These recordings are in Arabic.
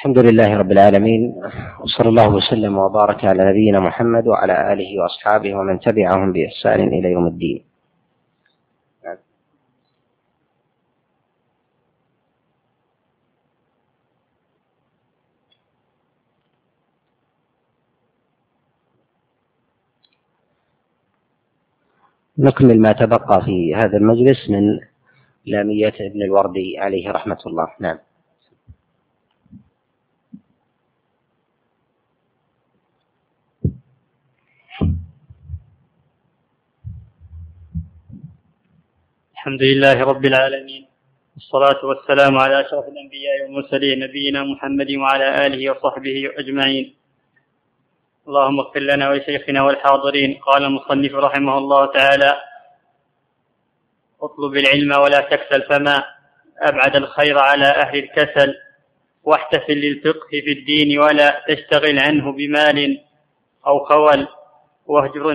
الحمد لله رب العالمين وصلى الله وسلم وبارك على نبينا محمد وعلى آله وأصحابه ومن تبعهم بإحسان إلى يوم الدين. نكمل ما تبقى في هذا المجلس من لامية ابن الوردي عليه رحمة الله نعم الحمد لله رب العالمين والصلاة والسلام على أشرف الأنبياء والمرسلين نبينا محمد وعلى آله وصحبه أجمعين. اللهم اغفر لنا ولشيخنا والحاضرين. قال المصنف رحمه الله تعالى اطلب العلم ولا تكسل فما أبعد الخير على أهل الكسل. واحتفل للفقه في الدين ولا تشتغل عنه بمال أو خول. واهجر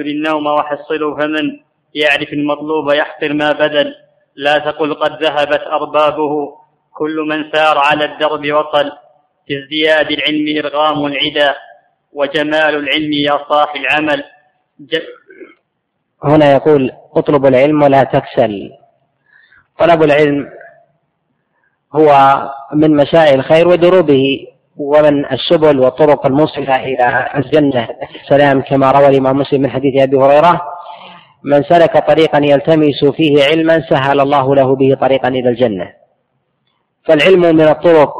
النوم وحصله فمن يعرف المطلوب يحقر ما بدل. لا تقل قد ذهبت أربابه. كل من سار على الدرب وصل. في ازدياد العلم إرغام العدا وجمال العلم يا صاح العمل. هنا يقول اطلب العلم ولا تكسل طلب العلم هو من مسائل الخير ودروبه ومن السبل والطرق الموصلة إلى الجنة. السلام كما روى الإمام مسلم من حديث أبي هريرة. من سلك طريقا يلتمس فيه علما سهل الله له به طريقا إلى الجنة. فالعلم من الطرق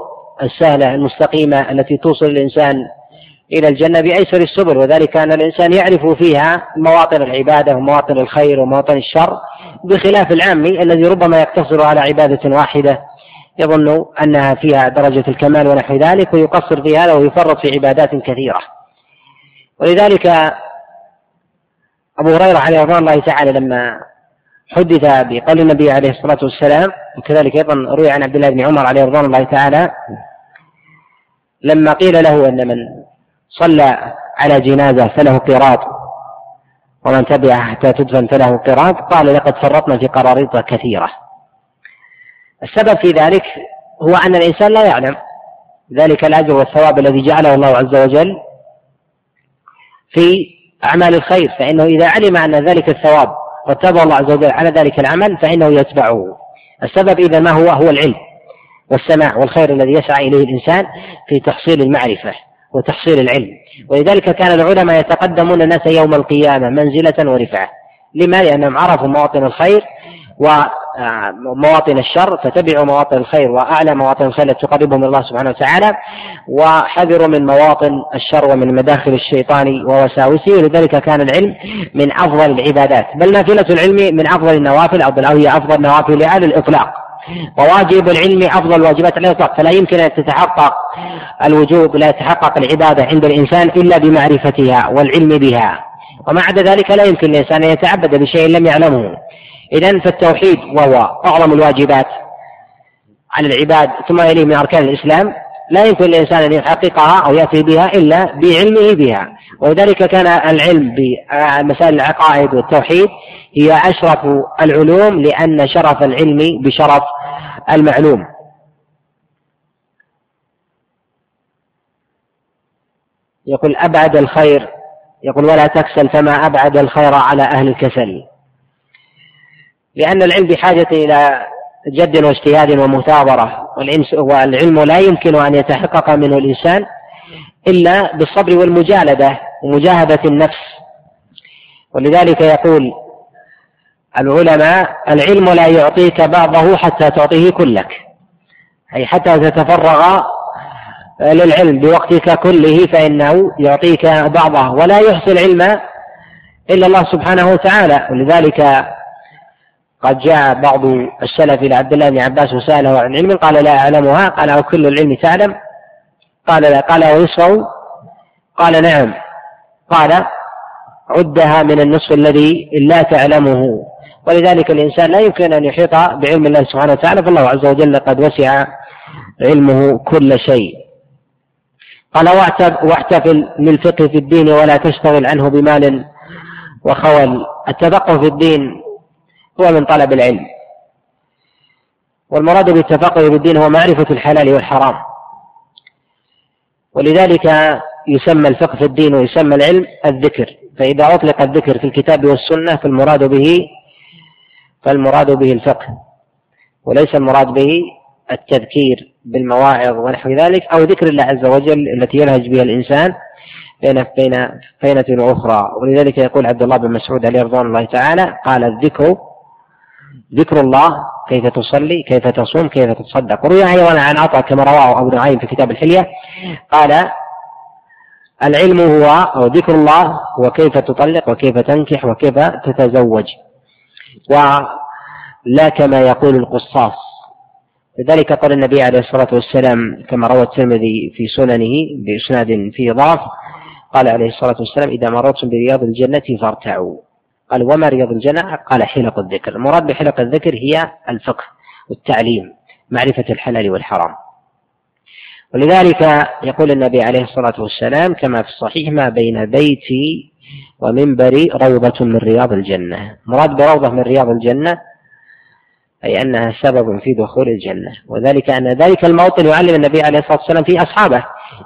السهلة المستقيمة التي توصل الإنسان إلى الجنة بأيسر السبل وذلك أن الإنسان يعرف فيها مواطن العبادة ومواطن الخير ومواطن الشر بخلاف العامي الذي ربما يقتصر على عبادة واحدة يظن أنها فيها درجة الكمال ونحو ذلك ويقصر في هذا ويفرط في عبادات كثيرة. ولذلك أبو هريرة عليه رضوان الله تعالى لما حدث بقول النبي عليه الصلاة والسلام وكذلك أيضا روي عن عبد الله بن عمر عليه رضوان الله تعالى لما قيل له أن من صلى على جنازة فله قيراط ومن تبعه حتى تدفن فله قيراط قال لقد فرطنا في قراريط كثيرة. السبب في ذلك هو أن الإنسان لا يعلم ذلك الأجر والثواب الذي جعله الله عز وجل في أعمال الخير فإنه إذا علم أن ذلك الثواب رتبه الله عز وجل على ذلك العمل فإنه يتبعه. السبب إذا ما هو؟ هو العلم والسماع والخير الذي يسعى إليه الإنسان في تحصيل المعرفة وتحصيل العلم. ولذلك كان العلماء يتقدمون الناس يوم القيامة منزلة ورفعة. لما؟ لأنهم عرفوا مواطن الخير ومواطن الشر فتبعوا مواطن الخير وأعلى مواطن الخير التي تقربهم الله سبحانه وتعالى وحذروا من مواطن الشر ومن مداخل الشيطان ووساوسه. ولذلك كان العلم من أفضل العبادات. بل نافلة العلم من أفضل النوافل أو هي أفضل نوافل على الإطلاق. وواجب العلم أفضل الواجبات على الإطلاق. فلا يمكن أن تتحقق الوجوب لا يتحقق العبادة عند الإنسان إلا بمعرفتها والعلم بها. وما عدا ذلك لا يمكن للإنسان أن يتعبد بشيء لم يعلمه. إذا فالتوحيد وهو أعظم الواجبات على العباد ثم يليه من أركان الإسلام لا يمكن للإنسان أن يحققها أو يأتي بها إلا بعلمه بها. ولذلك كان العلم بمسائل العقائد والتوحيد هي أشرف العلوم لأن شرف العلم بشرف المعلوم. يقول أبعد الخير يقول ولا تكسل فما أبعد الخير على أهل الكسل. لأن العلم بحاجة إلى جد واجتهاد ومثابرة والعلم لا يمكن أن يتحقق منه الإنسان إلا بالصبر والمجالدة ومجاهدة النفس. ولذلك يقول العلماء العلم لا يعطيك بعضه حتى تعطيه كلك أي حتى تتفرغ للعلم بوقتك كله فإنه يعطيك بعضه ولا يحصي العلم إلا الله سبحانه وتعالى. ولذلك قد جاء بعض السلف إلى عبد الله بن عباس وسأله عن علم قال لا أعلمها قال أو كل العلم تعلم. قال لا قال ونصفه قال نعم. قال عدها من النصف الذي لا تعلمه. ولذلك الإنسان لا يمكن أن يحيط بعلم الله سبحانه وتعالى فالله عز وجل قد وسع علمه كل شيء. قال واحتفل للفقه في الدين ولا تشتغل عنه بمال وخول. التفقه في الدين هو من طلب العلم. والمراد بالتفقه في الدين هو معرفة الحلال والحرام. ولذلك يسمى الفقه في الدين ويسمى العلم الذكر. فإذا أطلق الذكر في الكتاب والسنة فالمراد به فالمراد به الفقه. وليس المراد به التذكير بالمواعظ ونحو ذلك أو ذكر الله عز وجل التي يلهج بها الإنسان بين بين فينة وأخرى ولذلك يقول عبد الله بن مسعود عليه رضوان الله تعالى قال الذكر ذكر الله كيف تصلي كيف تصوم كيف تتصدق. وروي أيضا عن عطاء كما رواه أبو نعيم في كتاب الحلية. قال العلم هو أو ذكر الله هو كيف تطلق وكيف تنكح وكيف تتزوج. ولا كما يقول القصاص. لذلك قال النبي عليه الصلاة والسلام كما روى الترمذي في سننه بإسناد فيه ضعف قال عليه الصلاة والسلام إذا مررتم برياض الجنة فارتعوا. قال وما رياض الجنة؟ قال حلق الذكر. المراد بحلق الذكر هي الفقه والتعليم معرفة الحلال والحرام. ولذلك يقول النبي عليه الصلاة والسلام كما في الصحيح ما بين بيتي ومنبري روضة من رياض الجنة. مراد بروضة من رياض الجنة أي أنها سبب في دخول الجنة. وذلك أن ذلك الموطن يعلم النبي عليه الصلاة والسلام فيه أصحابه.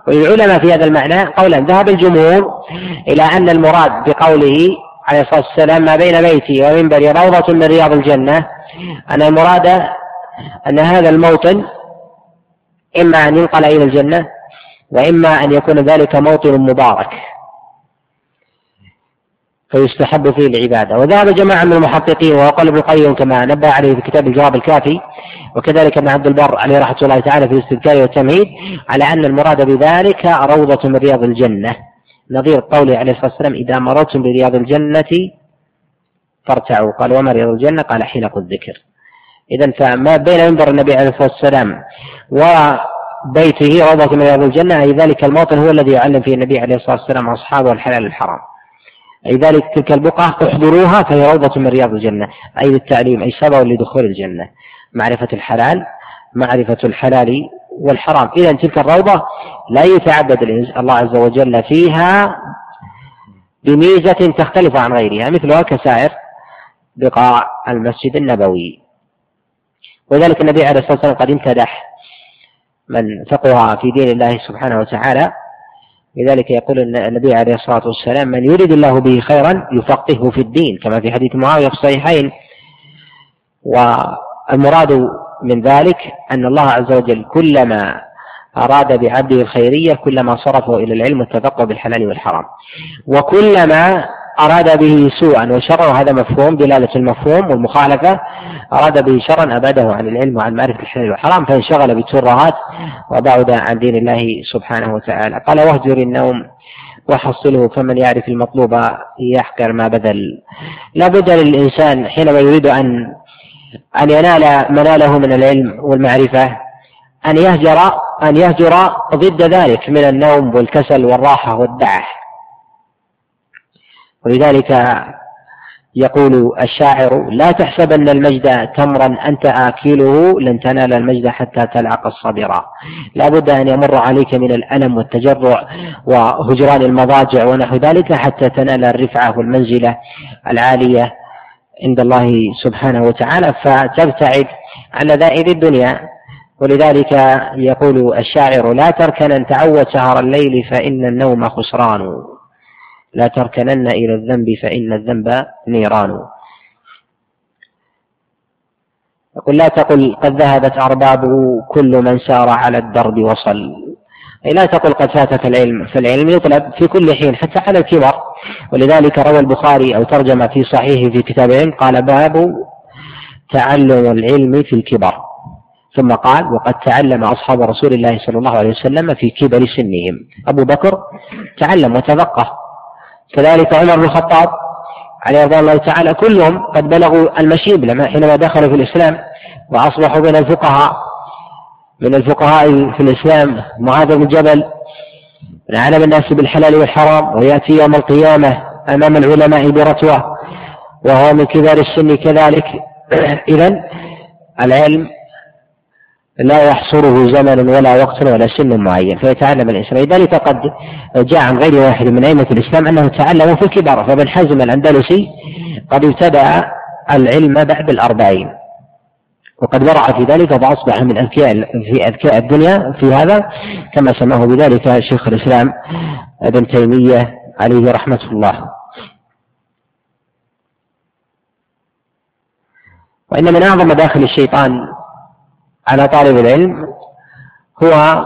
وللعلماء في هذا المعنى قولا ذهب الجمهور إلى أن المراد بقوله عليه الصلاة والسلام ما بين بيتي ومنبري روضة من رياض الجنة. أن المراد أن هذا الموطن إما أن ينقل إلى الجنة وإما أن يكون ذلك موطن مبارك فيستحب فيه العبادة. وذهب جماعة من المحققين وقال ابن القيم كما نبه عليه في كتاب الجواب الكافي وكذلك ابن عبد البر عليه رحمة الله تعالى في الاستذكار والتمهيد على أن المراد بذلك روضة من رياض الجنة. نظير قوله عليه الصلاة والسلام إذا مررتم برياض الجنة فارتعوا. قال وما رياض الجنة؟ قال حلق الذكر. إذا فما بين منبر النبي عليه الصلاة والسلام وبيته روضة من رياض الجنة أي ذلك الموطن هو الذي يعلم فيه النبي عليه الصلاة والسلام أصحابه الحلال الحرام. أي ذلك تلك البقعة احضروها فهي روضة من رياض الجنة أي للتعليم أي سبب لدخول الجنة. معرفة الحلال معرفة الحلال والحرام. إذا تلك الروضة لا يتعبد الله عز وجل فيها بميزة تختلف عن غيرها مثلها كسائر بقاع المسجد النبوي. ولذلك النبي عليه الصلاة والسلام قد امتدح من فقه في دين الله سبحانه وتعالى. لذلك يقول النبي عليه الصلاة والسلام من يريد الله به خيرا يفقهه في الدين كما في حديث معاوية في الصحيحين. والمراد من ذلك أن الله عز وجل كلما أراد بعبده الخيرية كلما صرفه إلى العلم والتفقه بالحلال والحرام. وكلما أراد به سوءا وشرا وهذا مفهوم دلالة المفهوم والمخالفة أراد به شرا أبعده عن العلم وعن معرفة الحلال والحرام فانشغل بالترهات وبعد عن دين الله سبحانه وتعالى. قال واهجر النوم وحصله فمن يعرف المطلوب يحقر ما بذل. لا بد للإنسان حينما يريد أن أن ينال مناله من العلم والمعرفة أن يهجر أن يهجر ضد ذلك من النوم والكسل والراحة والدعة. ولذلك يقول الشاعر لا تحسبن المجد تمرا أنت آكله لن تنال المجد حتى تلعق الصبرا لا بد أن يمر عليك من الألم والتجرع وهجران المضاجع ونحو ذلك حتى تنال الرفعة والمنزلة العالية عند الله سبحانه وتعالى فتبتعد عن لذائذ الدنيا. ولذلك يقول الشاعر لا تركن تعود سهر الليل فإن النوم خسران. لا تركنن إلى الذنب فإن الذنب نيران. يقول لا تقل قد ذهبت أربابه كل من سار على الدرب وصل. أي لا تقل قد فاتك العلم فالعلم يطلب في كل حين حتى على الكبر ولذلك روى البخاري أو ترجم في صحيحه في كتاب العلم قال باب تعلم العلم في الكبر ثم قال وقد تعلم أصحاب رسول الله صلى الله عليه وسلم في كبر سنهم. أبو بكر تعلم وتفقه. كذلك عمر بن الخطاب عليه رضي الله تعالى كلهم قد بلغوا المشيب لما حينما دخلوا في الإسلام وأصبحوا من الفقهاء. من الفقهاء في الإسلام معاذ بن جبل من أعلم الناس بالحلال والحرام ويأتي يوم القيامة أمام العلماء برتوة وهو من كبار السن كذلك. إذا العلم لا يحصره زمن ولا وقت ولا سن معين فيتعلم الإنسان. لذلك قد جاء عن غير واحد من أئمة الإسلام أنه تعلم في الكبار فابن حزم الأندلسي قد ابتدأ العلم بعد الأربعين. وقد ورع في ذلك فأصبح من أذكياء في أذكياء الدنيا في هذا كما سماه بذلك شيخ الإسلام ابن تيمية عليه رحمة الله. وإن من أعظم مداخل الشيطان على طالب العلم هو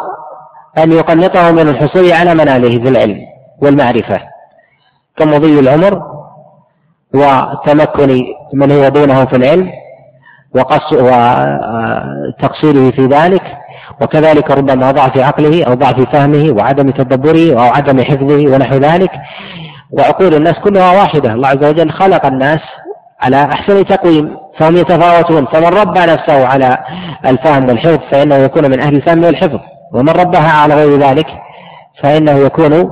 أن يقنطه من الحصول على مناله في العلم والمعرفة كمضي العمر وتمكن من هو دونه في العلم وتقصيره في ذلك وكذلك ربما ضعف عقله أو ضعف فهمه وعدم تدبره أو عدم حفظه ونحو ذلك. وعقول الناس كلها واحدة الله عز وجل خلق الناس على أحسن تقويم فهم يتفاوتون فمن ربى نفسه على الفهم والحفظ فإنه يكون من أهل الفهم والحفظ ومن ربها على غير ذلك فإنه يكون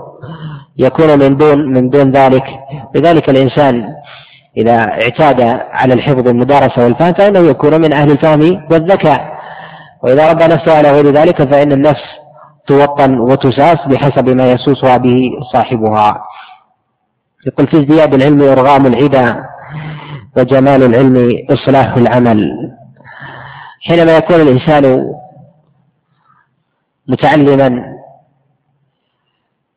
يكون من دون من دون ذلك. لذلك الإنسان إذا اعتاد على الحفظ والمدارسة والفهم فإنه يكون من أهل الفهم والذكاء. وإذا ربى نفسه على غير ذلك فإن النفس توطن وتساس بحسب ما يسوسها به صاحبها. يقول في ازدياد العلم إرغام العدا وجمال العلم إصلاح العمل. حينما يكون الإنسان متعلما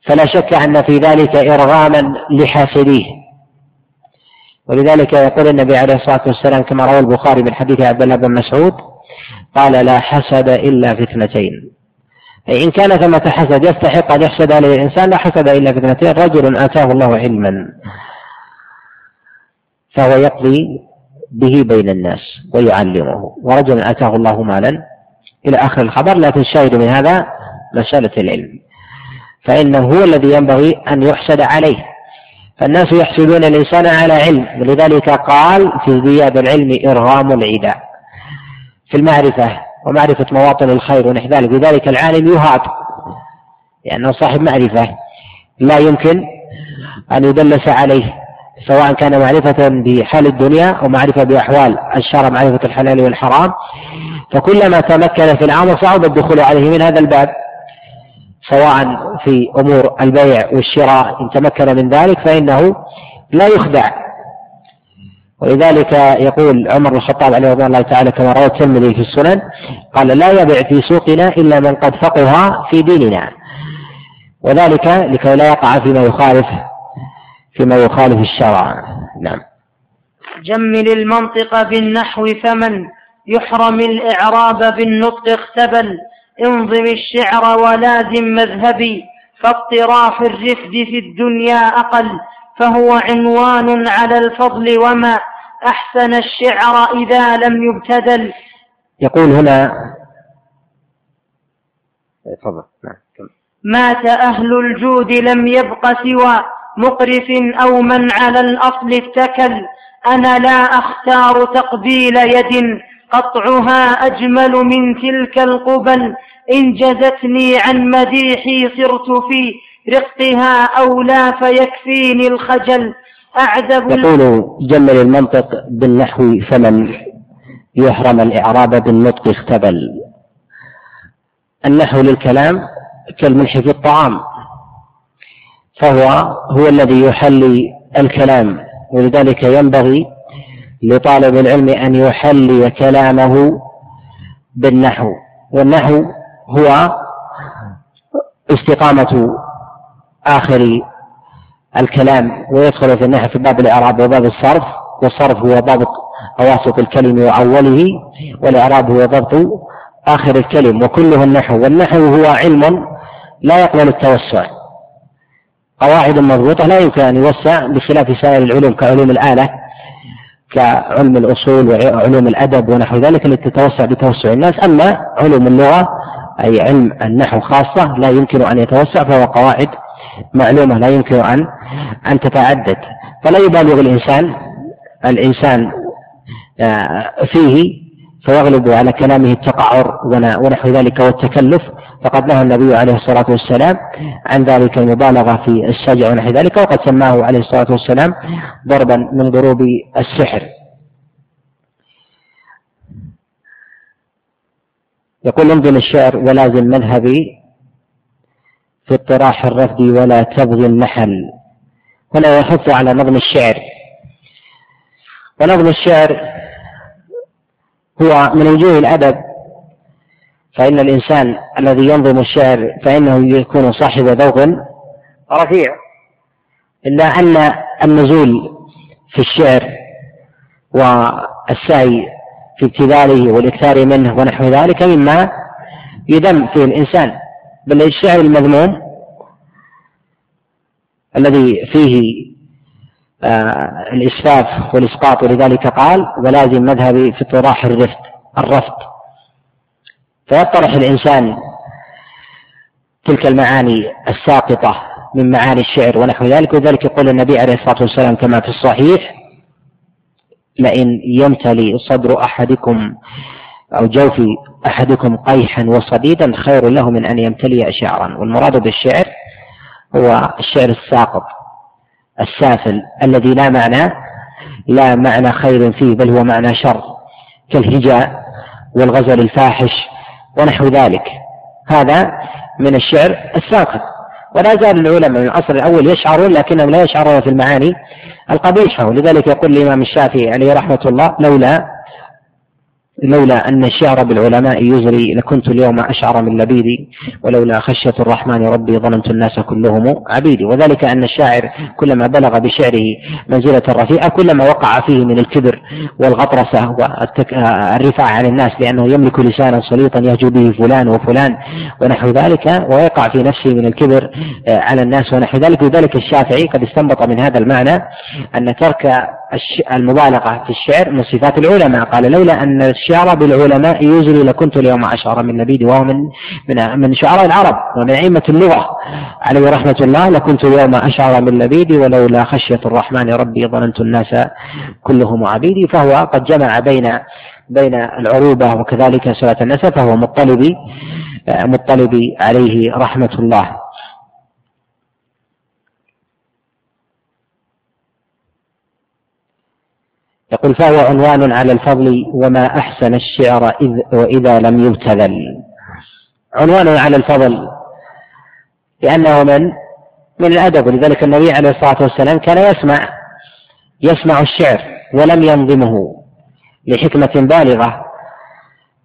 فلا شك أن في ذلك إرغاما لحاسديه. ولذلك يقول النبي عليه الصلاة والسلام كما روى البخاري من حديث عبد الله بن مسعود قال لا حسد إلا في اثنتين. أي إن كان ثمة حسد يستحق أن يحسد عليه الإنسان لا حسد إلا في اثنتين. رجل آتاه الله علما فهو يقضي به بين الناس ويعلمه. ورجل آتاه الله مالا إلى آخر الخبر لكن الشاهد من هذا مسألة العلم. فإنه هو الذي ينبغي أن يحسد عليه. فالناس يحسدون الإنسان على علم ولذلك قال في ازدياد العلم إرغام العداء في المعرفة ومعرفة مواطن الخير ونحو ذلك لذلك العالم يهاب لأنه صاحب معرفة. لا يمكن أن يدلس عليه سواء كان معرفة بحال الدنيا أو معرفة بأحوال الشرع معرفة الحلال والحرام. فكلما تمكن في الأمر صعب الدخول عليه من هذا الباب. سواء في أمور البيع والشراء إن تمكن من ذلك فإنه لا يخدع. ولذلك يقول عمر بن الخطاب عليه رضي الله تعالى كما روى الترمذي في السنن قال لا يبيع في سوقنا إلا من قد فقه في ديننا. وذلك لكي لا يقع فيما يخالف فيما يخالف الشرع. نعم. جمل المنطق بالنحو فمن يحرم الإعراب بالنطق اختبل. انظم الشعر ولازم مذهبي فاطراف الرفد في الدنيا أقل فهو عنوان على الفضل وما أحسن الشعر إذا لم يبتدل. يقول هنا تفضل. نعم مات أهل الجود لم يبق سوى مقرف أو من على الأصل اتكل أنا لا أختار تقبيل يد قطعها أجمل من تلك القبل. إن جزتني عن مديحي صرت في رقها لا فيكفيني الخجل. أعذب يقول جمل المنطق بالنحو فمن يحرم الإعراب بالنطق اختبل. النحو للكلام كالملح في الطعام فهو هو الذي يحلي الكلام ولذلك ينبغي لطالب العلم أن يحلي كلامه بالنحو والنحو هو استقامة آخر الكلام ويدخل في النحو في باب الإعراب وباب الصرف والصرف هو ضبط أواسط الكلم وأوله والإعراب هو ضبط آخر الكلم وكله النحو والنحو هو علم لا يقبل التوسع. قواعد مضبوطة لا يمكن أن يوسع بخلاف سائر العلوم كعلوم الآلة. كعلم الأصول وعلوم الأدب ونحو ذلك التي تتوسع بتوسع الناس. أما علوم اللغة أي علم النحو خاصة لا يمكن أن يتوسع فهو قواعد معلومة لا يمكن أن أن تتعدد. فلا يبالغ الإنسان الإنسان آه، فيه فيغلب على كلامه التقعر ونحو ذلك والتكلف. فقد نهى النبي عليه الصلاة والسلام عن ذلك المبالغة في السجع ونحو ذلك وقد سماه عليه الصلاة والسلام ضربا من ضروب السحر. يقول انظم الشعر ولازم مذهبي في اطراح الرفد ولا تبغي النحل. هنا يحث على نظم الشعر. ونظم الشعر هو من وجوه الأدب فإن الإنسان الذي ينظم الشعر فإنه يكون صاحب ذوق رفيع. إلا أن النزول في الشعر والسعي في ابتذاله والإكثار منه ونحو ذلك مما يذم فيه الإنسان. بل الشعر المذموم الذي فيه الإسفاف والإسقاط ولذلك قال ولازم مذهبي في طراح الرفد الرفض. فيطرح الإنسان تلك المعاني الساقطة من معاني الشعر ونحو ذلك وذلك يقول النبي عليه الصلاة والسلام كما في الصحيح لئن يمتلي صدر أحدكم أو جوف أحدكم قيحا وصديدا خير له من أن يمتلي شعرا. والمراد بالشعر هو الشعر الساقط. السافل الذي لا معنى لا معنى خير فيه بل هو معنى شر كالهجاء والغزل الفاحش ونحو ذلك. هذا من الشعر الساقط ولا زال العلماء من العصر الأول يشعرون لكنهم لا يشعرون في المعاني القبيحة. ولذلك يقول الإمام الشافعي عليه رحمة الله لولا لولا أن الشعر بالعلماء يزري لكنت اليوم أشعر من لبيدي ولولا خشية الرحمن ربي ظننت الناس كلهم عبيدي. وذلك أن الشاعر كلما بلغ بشعره منزلة رفيعة كلما وقع فيه من الكبر والغطرسة والرفاع عن الناس لأنه يملك لسانا سليطا يهجو به فلان وفلان ونحو ذلك ويقع في نفسه من الكبر آه، على الناس ونحو ذلك. لذلك الشافعي قد استنبط من هذا المعنى أن ترك المبالغة في الشعر من صفات العلماء. قال لولا أن الشعر بالعلماء يزري لكنت اليوم أشعر من نبيد وهو من من من شعراء العرب ومن أئمة اللغة. عليه رحمة الله لكنت اليوم أشعر من لبيدي ولولا خشية الرحمن ربي ظننت الناس كلهم عبيدي. فهو قد جمع بين بين العروبة وكذلك صلاة النسب فهو مطلبي مطلبي عليه رحمة الله. يقول فهو عنوان على الفضل وما أحسن الشعر إذ وإذا لم يبتذل. عنوان على الفضل لأنه من؟ من الأدب. ولذلك النبي عليه الصلاة والسلام كان يسمع يسمع الشعر ولم ينظمه لحكمة بالغة.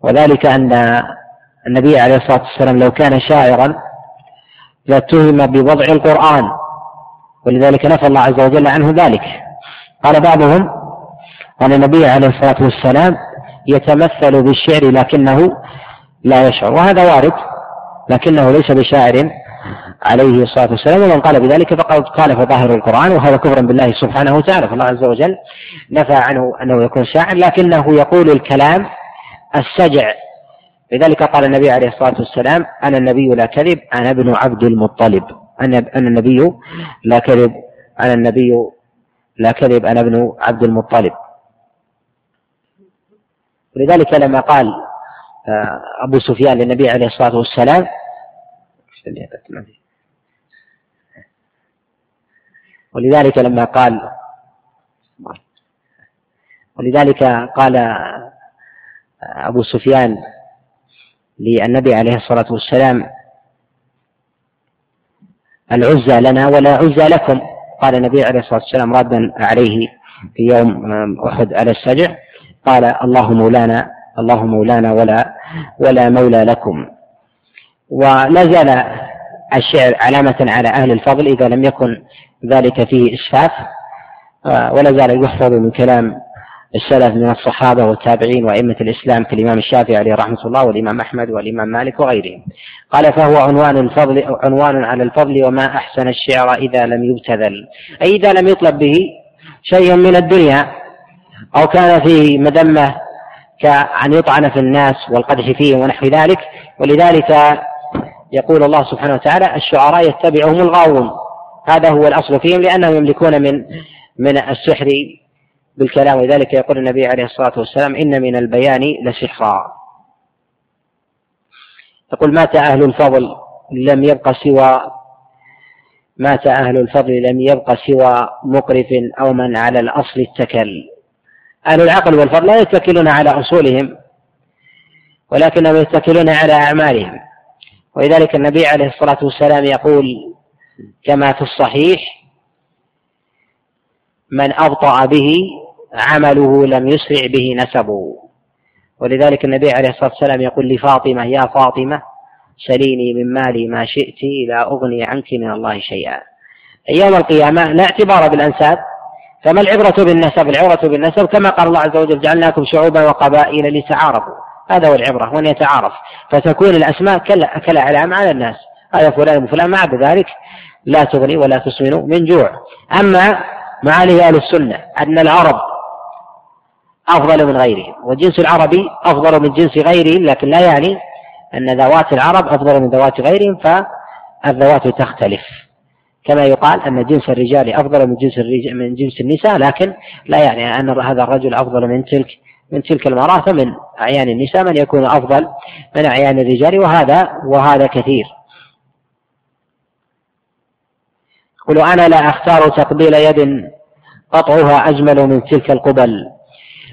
وذلك أن النبي عليه الصلاة والسلام لو كان شاعرا لاتهم بوضع القرآن. ولذلك نفى الله عز وجل عنه ذلك. قال بعضهم أن النبي عليه الصلاة والسلام يتمثل بالشعر لكنه لا يشعر وهذا وارد لكنه ليس بشاعر عليه الصلاة والسلام ومن قال بذلك فقد قال في ظاهر القرآن وهذا كفر بالله سبحانه وتعالى فالله عز وجل نفى عنه أنه يكون شاعر لكنه يقول الكلام السجع. لذلك قال النبي عليه الصلاة والسلام أنا النبي لا كذب أنا ابن عبد المطلب. أنا أنا النبي لا كذب أنا النبي لا كذب أنا ابن عبد المطلب. ولذلك لما قال آه، أبو سفيان للنبي عليه الصلاة والسلام ولذلك لما قال ولذلك قال أبو سفيان للنبي عليه الصلاة والسلام العزى لنا ولا عزى لكم. قال النبي عليه الصلاة والسلام ردا عليه في يوم آه، أحد على السجع. قال الله مولانا الله مولانا ولا ولا مولى لكم. ولا زال الشعر علامة على أهل الفضل إذا لم يكن ذلك فيه إسفاف ولا زال يحفظ من كلام السلف من الصحابة والتابعين وأئمة الإسلام كالإمام الشافعي عليه رحمة الله والإمام أحمد والإمام مالك وغيرهم. قال فهو عنوان الفضل عنوان على الفضل وما أحسن الشعر إذا لم يبتذل أي إذا لم يطلب به شيء من الدنيا. أو كان فيه مذمة كأن يطعن في الناس والقدح فيهم ونحو ذلك. ولذلك يقول الله سبحانه وتعالى الشعراء يتبعهم الغاوون. هذا هو الأصل فيهم لأنهم يملكون من من السحر بالكلام. ولذلك يقول النبي عليه الصلاة والسلام إن من البيان لسحرا. يقول مات أهل الفضل لم يبق سوى مات أهل الفضل لم يبق سوى مقرف أو من على الأصل اتكل. أهل العقل والفضل لا يتكلون على أصولهم ولكنهم يتكلون على أعمالهم. ولذلك النبي عليه الصلاة والسلام يقول كما في الصحيح من أبطأ به عمله لم يسرع به نسبه. ولذلك النبي عليه الصلاة والسلام يقول لفاطمة يا فاطمة سليني من مالي ما شئت لا أغني عنك من الله شيئا. يوم القيامة لا اعتبار بالأنساب فما العبرة بالنسب؟ العبرة بالنسب كما قال الله عز وجل جعلناكم شعوبا وقبائل لتعارفوا. هذا هو العبرة وأن يتعارف. فتكون الأسماء كالأعلام على الناس. هذا فلان وفلان مع ذلك لا تغني ولا تسمن من جوع. أما معالي أهل السنة أن العرب أفضل من غيرهم والجنس العربي أفضل من جنس غيرهم لكن لا يعني أن ذوات العرب أفضل من ذوات غيرهم فالذوات تختلف. كما يقال أن جنس الرجال أفضل من جنس من جنس النساء لكن لا يعني أن هذا الرجل أفضل من تلك من تلك المرأة فمن أعيان النساء من يكون أفضل من أعيان الرجال وهذا وهذا كثير. يقول أنا لا أختار تقبيل يد قطعها أجمل من تلك القبل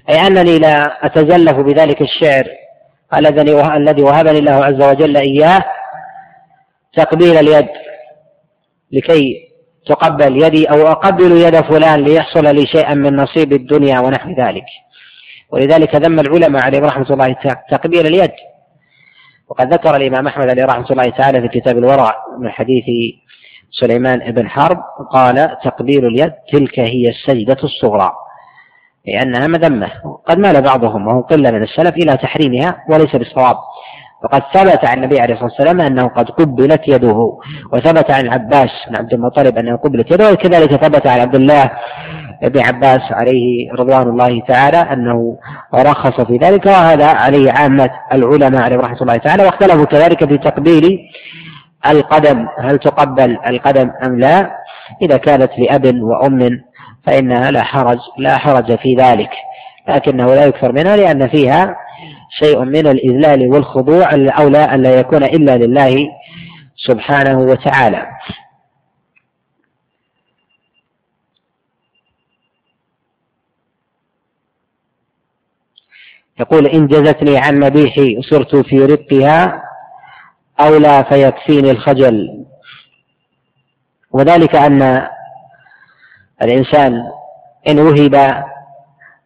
أي أنني لا أتزلف بذلك الشعر الذي وهبني الله عز وجل إياه تقبيل اليد. لكي تقبل يدي أو أقبل يد فلان ليحصل لي شيئا من نصيب الدنيا ونحو ذلك. ولذلك ذم العلماء عليهم رحمة الله تقبيل اليد. وقد ذكر الإمام أحمد عليه رحمة الله تعالى في كتاب الورع من حديث سليمان بن حرب قال تقبيل اليد تلك هي السجدة الصغرى. لأنها مذمة. قد مال بعضهم وهم قلة من السلف إلى تحريمها وليس بالصواب. وقد ثبت عن النبي عليه الصلاة والسلام أنه قد قبلت يده وثبت عن العباس بن عبد المطلب أنه قبلت يده وكذلك ثبت عن عبد الله بن عباس عليه رضوان الله تعالى أنه رخص في ذلك وهذا عليه عامة العلماء عليه رحمة الله تعالى واختلفوا كذلك في تقبيل القدم هل تقبل القدم أم لا؟ إذا كانت لأب وأم فإنها لا حرج لا حرج في ذلك لكنه لا يكثر منها لأن فيها شيء من الإذلال والخضوع الأولى أن لا يكون إلا لله سبحانه وتعالى. يقول إن جزتني عن مبيحي صرت في رقها أو لا فيكفيني الخجل. وذلك أن الإنسان إن وهب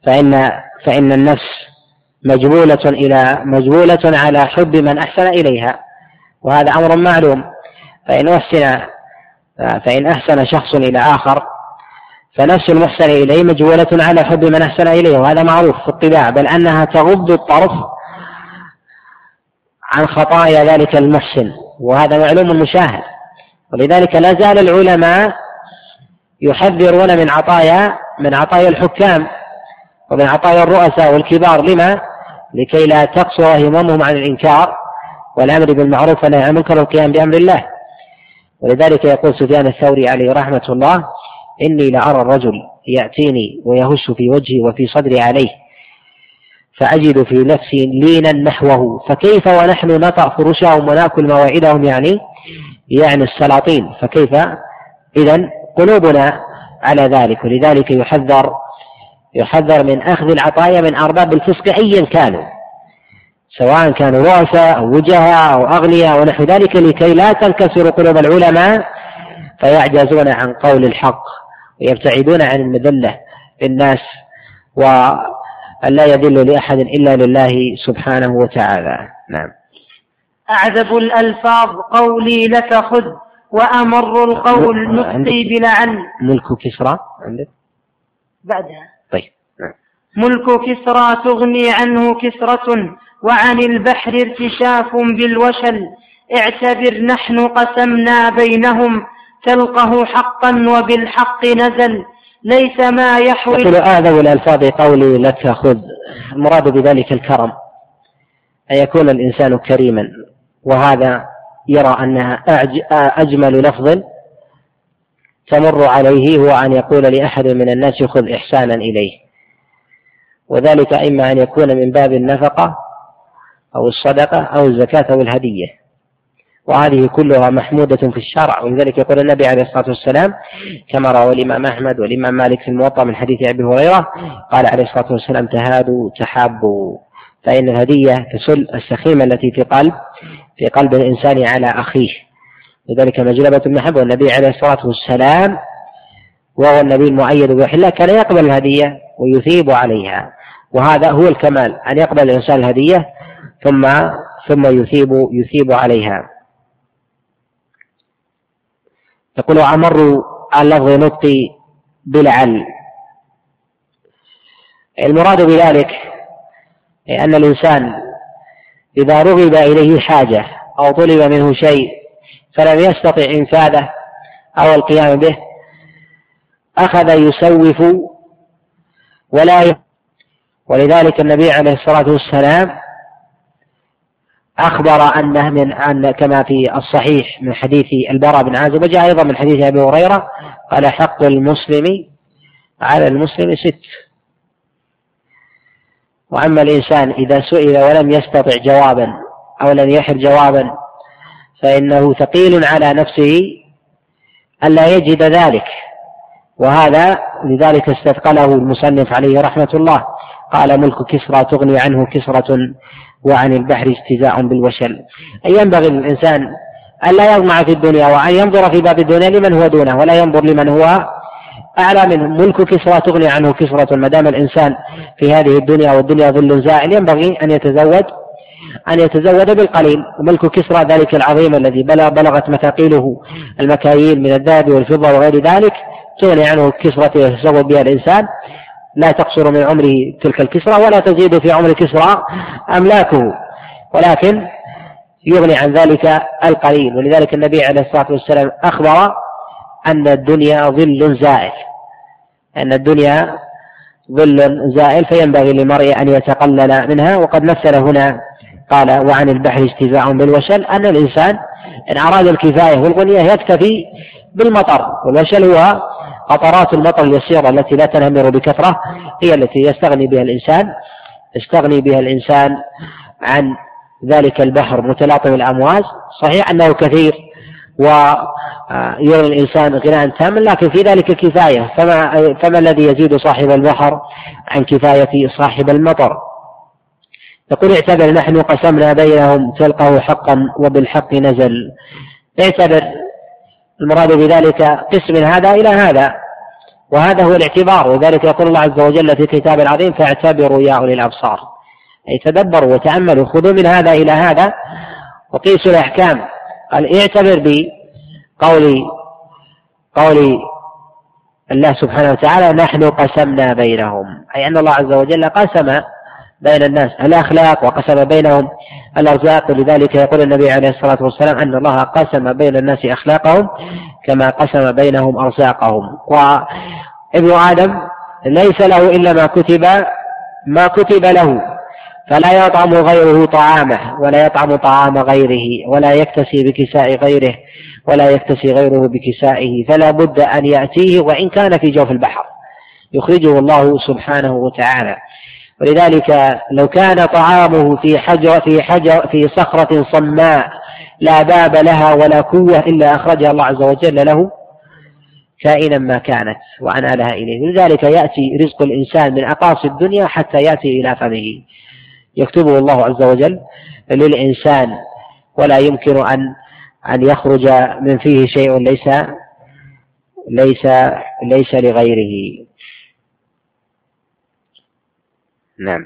فإن فإن النفس مجبولة إلى مجبولة على حب من أحسن إليها. وهذا أمر معلوم. فإن أحسن فإن أحسن شخص إلى آخر فنفس المحسن إليه مجبولة على حب من أحسن إليه. وهذا معروف في الطباع بل أنها تغض الطرف عن خطايا ذلك المحسن. وهذا معلوم مشاهد. ولذلك لا زال العلماء يحذرون من عطايا من عطايا الحكام ومن عطايا الرؤساء والكبار. لما؟ لكي لا تقصر هممهم عن الإنكار والأمر بالمعروف والنهي عن المنكر والقيام بأمر الله. ولذلك يقول سفيان الثوري عليه رحمة الله إني لأرى الرجل يأتيني ويهش في وجهي وفي صدري عليه فأجد في نفسي لينا نحوه فكيف ونحن نطأ فرشهم ونأكل مواعيدهم يعني؟ يعني السلاطين فكيف؟ إذا قلوبنا على ذلك ولذلك يحذر يحذر من أخذ العطايا من أرباب الفسق أيا كانوا. سواء كانوا رؤساء أو وجهاء أو أغنياء ونحو ذلك لكي لا تنكسر قلوب العلماء فيعجزون عن قول الحق ويبتعدون عن المذلة للناس وأن لا يذل لأحد إلا لله سبحانه وتعالى. نعم. أعذب الألفاظ قولي لك خذ وأمر القول نطقي بلعل ملك كسرى عندك؟ بعدها. ملك كسرى تغني عنه كسرة وعن البحر ارتشاف بالوشل. اعتبر نحن قسمنا بينهم تلقه حقا وبالحق نزل. ليس ما يحوي يقول آذوا الألفاظ قولي لك خذ المراد بذلك الكرم. أن يكون الإنسان كريما. وهذا يرى أنها أجمل لفظ تمر عليه هو أن يقول لأحد من الناس خذ إحسانا إليه. وذلك إما أن يكون من باب النفقة أو الصدقة أو الزكاة أو الهدية. وهذه كلها محمودة في الشرع. ولذلك يقول النبي عليه الصلاة والسلام كما روى الإمام أحمد والإمام مالك في الموطأ من حديث أبي هريرة قال عليه الصلاة والسلام تهادوا تحابوا. فإن الهدية كسل السخيمة التي في قلب في قلب الإنسان على أخيه. لذلك مجلبة المحبة والنبي عليه الصلاة والسلام وهو النبي المؤيد بوحي الله كان يقبل الهدية. ويثيب عليها. وهذا هو الكمال أن يقبل الإنسان الهدية ثم ثم يثيب يثيب عليها. يقول أمر عن لفظ نطقي بلعل. المراد بذلك أن الإنسان إذا رغب إليه حاجة أو طلب منه شيء فلم يستطع إنفاذه أو القيام به أخذ يسوف ولا ولذلك النبي عليه الصلاة والسلام أخبر أنه من أن كما في الصحيح من حديث البراء بن عازب وجاء أيضا من حديث أبي هريرة قال حق المسلم على المسلم ست. وأما الإنسان إذا سئل ولم يستطع جوابا أو لم يحر جوابا فإنه ثقيل على نفسه ألا يجد ذلك. وهذا لذلك استثقله المصنف عليه رحمة الله. قال ملك كسرى تغني عنه كسرة وعن البحر استزاء بالوشل. أي ينبغي للإنسان أن لا يطمع في الدنيا وأن ينظر في باب الدنيا لمن هو دونه ولا ينظر لمن هو أعلى منه. ملك كسرى تغني عنه كسرة. ما دام الإنسان في هذه الدنيا والدنيا ظل زائل ينبغي أن يتزود أن يتزود بالقليل. وملك كسرى ذلك العظيم الذي بلغت مثاقيله المكاييل من الذهب والفضة وغير ذلك. تغني عنه كسرة يتزود بها الإنسان لا تقصر من عمره تلك الكسرى ولا تزيد في عمر كسرى أملاكه. ولكن يغني عن ذلك القليل. ولذلك النبي عليه الصلاة والسلام أخبر أن الدنيا ظل زائل. أن الدنيا ظل زائل فينبغي للمرء أن يتقلل منها. وقد مثل هنا قال وعن البحر استيفاء بالوشل. أن الإنسان إن أراد الكفاية والغنية يكتفي بالمطر. والوشل هو قطرات المطر اليسيرة التي لا تنهمر بكثرة هي التي يستغني بها الإنسان يستغني بها الإنسان عن ذلك البحر متلاطم الأمواج. صحيح أنه كثير ويرى الإنسان غناء تاما لكن في ذلك كفاية. فما, فما الذي يزيد صاحب البحر عن كفاية صاحب المطر؟ يقول اعتبر نحن قسمنا بينهم تلقه حقا وبالحق نزل. اعتبر المراد بذلك قسم هذا إلى هذا. وهذا هو الاعتبار وذلك يقول الله عز وجل في كتاب العظيم فاعتبروا يا أولي الأبصار. أي تدبروا وتأملوا خذوا من هذا إلى هذا. وقيسوا الأحكام قال اعتبر بقول قول الله سبحانه وتعالى نحن قسمنا بينهم. أي أن الله عز وجل قسم بين الناس الأخلاق وقسم بينهم. الأرزاق. ولذلك يقول النبي عليه الصلاة والسلام أن الله قسم بين الناس أخلاقهم كما قسم بينهم أرزاقهم. وابن آدم ليس له إلا ما كتب ما كتب له فلا يطعم غيره طعامه ولا يطعم طعام غيره ولا يكتسي بكساء غيره ولا يكتسي غيره بكسائه فلا بد أن يأتيه وإن كان في جوف البحر. يخرجه الله سبحانه وتعالى. ولذلك لو كان طعامه في حجر في حجر في صخرة صماء لا باب لها ولا قوة إلا أخرجها الله عز وجل له كائنا ما كانت وأنالها إليه. لذلك يأتي رزق الإنسان من أقاصي الدنيا حتى يأتي إلى فمه. يكتبه الله عز وجل للإنسان ولا يمكن أن أن يخرج من فيه شيء ليس ليس ليس لغيره. نعم.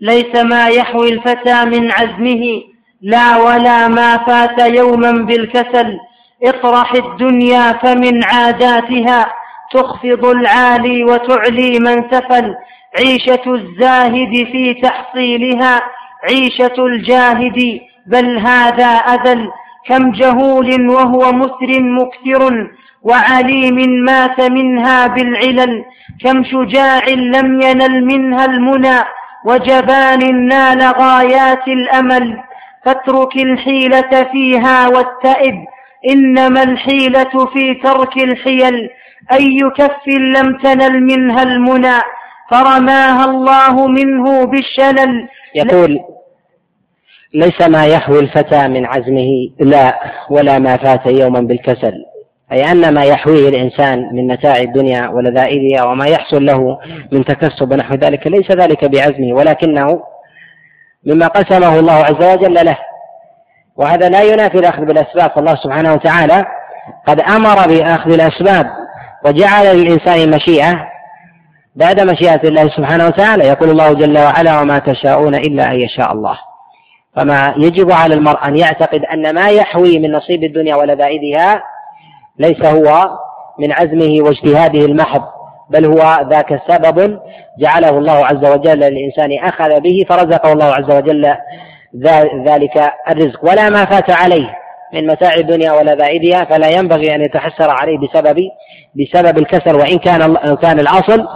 ليس ما يحوي الفتى من عزمه لا ولا ما فات يوما بالكسل. اطرح الدنيا فمن عاداتها تخفض العالي وتعلي من سفل. عيشة الزاهد في تحصيلها عيشة الجاهد بل هذا أذل. كم جهول وهو مسر مكثر وعليم مات منها بالعلل كم شجاع لم ينل منها المنى وجبان نال غايات الأمل. فاترك الحيلة فيها واتئب إنما الحيلة في ترك الحيل. أي كف لم تنل منها المنى فرماها الله منه بالشلل. يقول ليس ما يحوي الفتى من عزمه لا ولا ما فات يوما بالكسل. أي أن ما يحويه الإنسان من متاع الدنيا ولذائذها وما يحصل له من تكسب ونحو ذلك ليس ذلك بعزمه ولكنه مما قسمه الله عز وجل له. وهذا لا ينافي الأخذ بالأسباب فالله سبحانه وتعالى قد أمر بأخذ الأسباب وجعل للإنسان مشيئة بعد مشيئة الله سبحانه وتعالى. يقول الله جل وعلا وما تشاءون إلا أن يشاء الله فما يجب على المرء أن يعتقد أن ما يحوي من نصيب الدنيا ولذائذها ليس هو من عزمه واجتهاده المحض بل هو ذاك سبب جعله الله عز وجل للإنسان أخذ به فرزقه الله عز وجل ذلك الرزق. ولا ما فات عليه من متاع الدنيا ولذائذها فلا ينبغي أن يتحسر عليه بسبب بسبب الكسل. وإن كان كان الأصل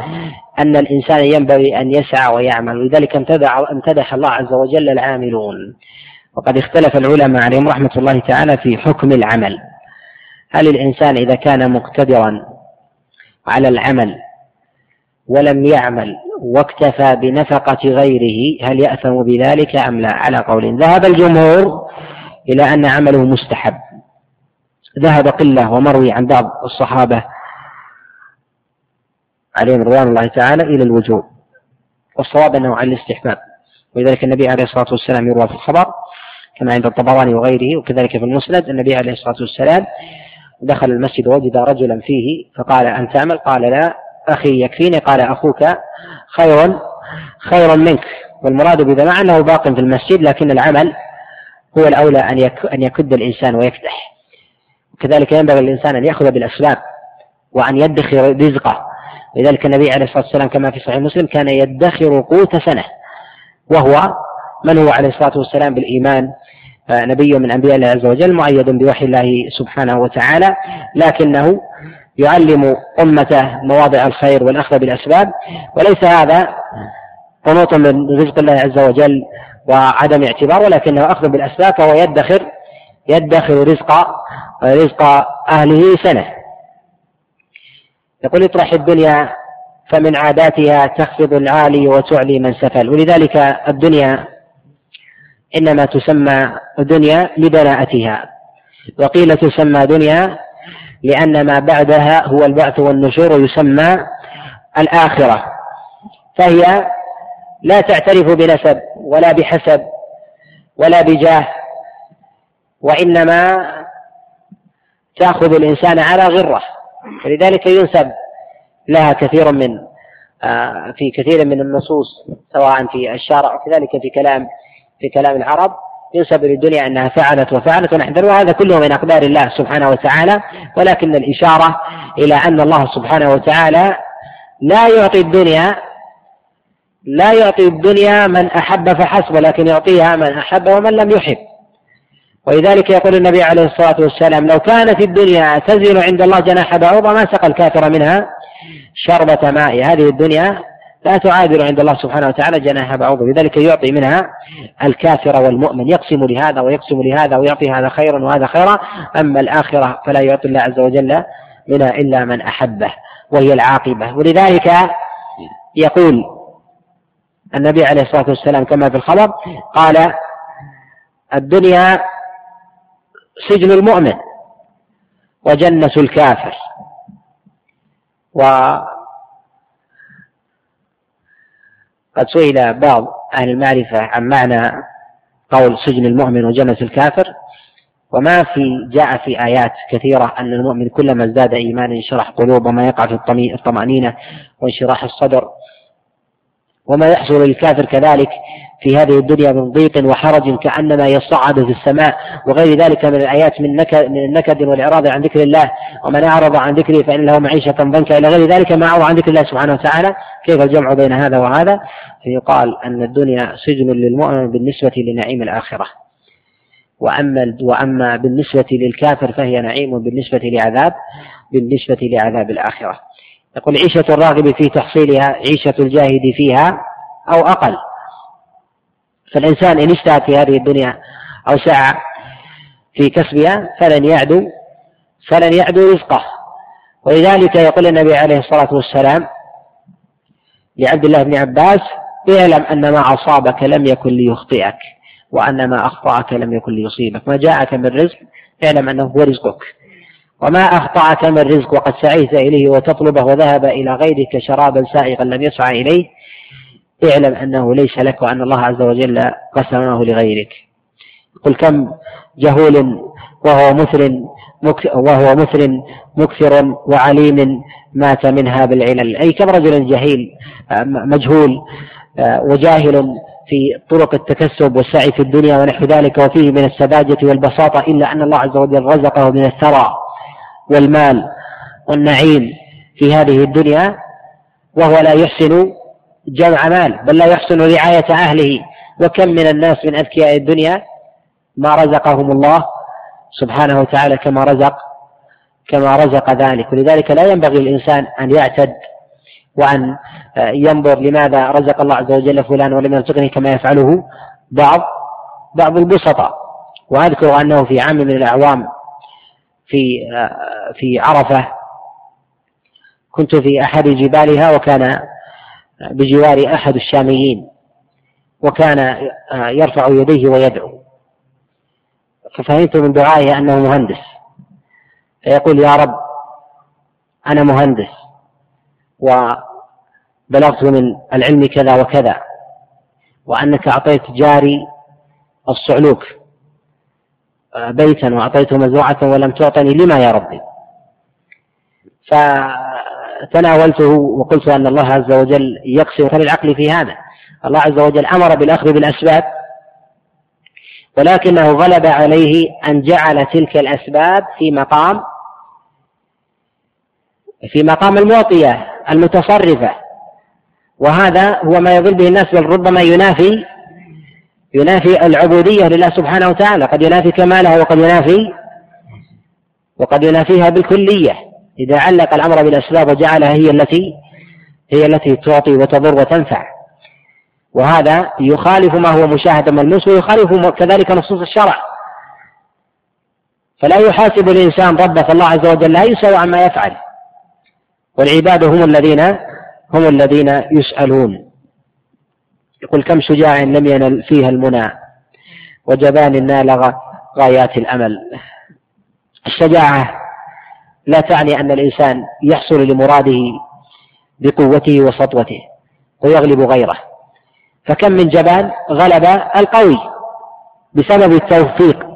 أن الإنسان ينبغي أن يسعى ويعمل. ولذلك امتدح الله عز وجل العاملون. وقد اختلف العلماء عليهم رحمة الله تعالى في حكم العمل. هل الإنسان إذا كان مقتدرا على العمل ولم يعمل واكتفى بنفقة غيره هل يأثم بذلك أم لا؟ على قول ذهب الجمهور إلى أن عمله مستحب. ذهب قلة ومروي عن بعض الصحابة عليهم رضوان الله تعالى إلى الوجوب والصواب أنه على الاستحباب. ولذلك النبي عليه الصلاة والسلام يروى في الخبر كما عند الطبراني وغيره وكذلك في المسند النبي عليه الصلاة والسلام دخل المسجد ووجد رجلا فيه فقال أن تعمل قال لا. أخي يكفيني؟ قال أخوك خير خير منك. والمراد بذا مع أنه باق في المسجد لكن العمل هو الأولى أن أن يكد الإنسان ويفتح. وكذلك ينبغي الإنسان أن يأخذ بالأسباب وأن يدخر رزقه. لذلك النبي عليه الصلاة والسلام كما في صحيح مسلم كان يدخر قوت سنة وهو من هو عليه الصلاة والسلام؟ بالإيمان. نبي من أنبياء الله عز وجل مؤيد بوحي الله سبحانه وتعالى لكنه يعلم أمته مواضع الخير والأخذ بالأسباب. وليس هذا قنوط من رزق الله عز وجل وعدم اعتبار ولكنه أخذ بالأسباب فهو يدخر يدخر رزق رزق أهله سنة. يقول اطرح الدنيا فمن عاداتها تخفض العالي وتعلي من سفل. ولذلك الدنيا إنما تسمى دنيا لدناءتها وقيل تسمى دنيا لأن ما بعدها هو البعث والنشور يسمى الآخرة. فهي لا تعترف بنسب ولا بحسب ولا بجاه وإنما تأخذ الإنسان على غرة. فلذلك ينسب لها كثير من آه، في كثير من النصوص سواء في الشارع وكذلك في كلام في كلام العرب ينسب للدنيا أنها فعلت وفعلت ونحذر وهذا كله من أقدار الله سبحانه وتعالى ولكن الإشارة إلى أن الله سبحانه وتعالى لا يعطي الدنيا لا يعطي الدنيا من أحب فحسب ولكن يعطيها من أحب ومن لم يحب. ولذلك يقول النبي عليه الصلاة والسلام لو كانت الدنيا تزن عند الله جناح بعوضة ما سقى الكافر منها شربة ماء. هذه الدنيا لا تعادل عند الله سبحانه وتعالى جناح بعوضة. لذلك يعطي منها الكافر والمؤمن. يقسم لهذا ويقسم لهذا ويعطي هذا خيرا وهذا خيرا. أما الآخرة فلا يعطي الله عز وجل منها إلا من أحبه وهي العاقبة. ولذلك يقول النبي عليه الصلاة والسلام كما في الخبر قال الدنيا سجن المؤمن وجنة الكافر. و قد سئل بعض أهل المعرفة عن معنى قول سجن المؤمن وجنة الكافر وما في جاء في آيات كثيرة أن المؤمن كلما ازداد إيمانا انشرح قلوب وما يقع في الطمأنينة وانشراح الصدر وما يحصل للكافر كذلك في هذه الدنيا من ضيق وحرج كأنما يصعد في السماء وغير ذلك من الآيات من نكد, من النكد والإعراض عن ذكر الله ومن أعرض عن ذكري فإن له معيشة ضنكا إلى غير ذلك ما أعرض عن ذكر الله سبحانه وتعالى. كيف الجمع بين هذا وهذا؟ فيقال أن الدنيا سجن للمؤمن بالنسبة لنعيم الآخرة. وأما وأما بالنسبة للكافر فهي نعيم بالنسبة لعذاب بالنسبة لعذاب الآخرة. يقول عيشة الراغب في تحصيلها عيشة الجاهد فيها أو أقل. فالإنسان إن اجتهد في هذه الدنيا أو سعى في كسبها فلن يعدو فلن يعدو رزقه. ولذلك يقول النبي عليه الصلاة والسلام لعبد الله بن عباس اعلم أن ما أصابك لم يكن ليخطئك وأن ما أخطأك لم يكن ليصيبك. ما جاءك من رزق اعلم أنه هو رزقك. وما أخطأك من رزق وقد سعيت إليه وتطلبه وذهب إلى غيرك شرابا سائغا لم يسعى إليه. اعلم أنه ليس لك وأن الله عز وجل قسمه لغيرك. قل كم جهول وهو مثل وهو مثل مكثر وعليم مات منها بالعلل. أي كم رجل جهيل مجهول وجاهل في طرق التكسب والسعي في الدنيا ونحو ذلك وفيه من السذاجة والبساطة إلا أن الله عز وجل رزقه من الثرى. والمال والنعيم في هذه الدنيا وهو لا يحسن جمع مال بل لا يحسن رعاية أهله. وكم من الناس من أذكياء الدنيا ما رزقهم الله سبحانه وتعالى كما رزق كما رزق ذلك. ولذلك لا ينبغي للإنسان أن يعتد وأن ينظر لماذا رزق الله عز وجل فلان ولم يرزقني كما يفعله بعض بعض البسطاء. وأذكر أنه في عام من الأعوام في في عرفة كنت في أحد جبالها وكان بجوار أحد الشاميين وكان يرفع يديه ويدعو. ففهمت من دعائه أنه مهندس. فيقول يا رب أنا مهندس وبلغت من العلم كذا وكذا وأنك أعطيت جاري الصعلوك. بيتا وأعطيته مزروعة ولم تعطني لما يا ربي؟ فتناولته وقلت أن الله عز وجل يقصر العقل في هذا. الله عز وجل أمر بالأخذ بالأسباب ولكنه غلب عليه أن جعل تلك الأسباب في مقام في مقام المعطية المتصرفة. وهذا هو ما يضل به الناس بل ربما ينافي ينافي العبودية لله سبحانه وتعالى قد ينافي كمالها وقد ينافي وقد ينافيها بالكلية. إذا علق الأمر بالأسباب وجعلها هي التي هي التي تعطي وتضر وتنفع. وهذا يخالف ما هو مشاهد ملموس ويخالف كذلك نصوص الشرع. فلا يحاسب الإنسان ربه فالله عز وجل لا يسأل عما يفعل. والعباد هم الذين هم الذين يسألون. يقول كم شجاع لم ينل فيها المنى وجبان نال غايات الأمل. الشجاعة لا تعني أن الإنسان يحصل لمراده بقوته وسطوته ويغلب غيره. فكم من جبان غلب القوي بسبب التوفيق.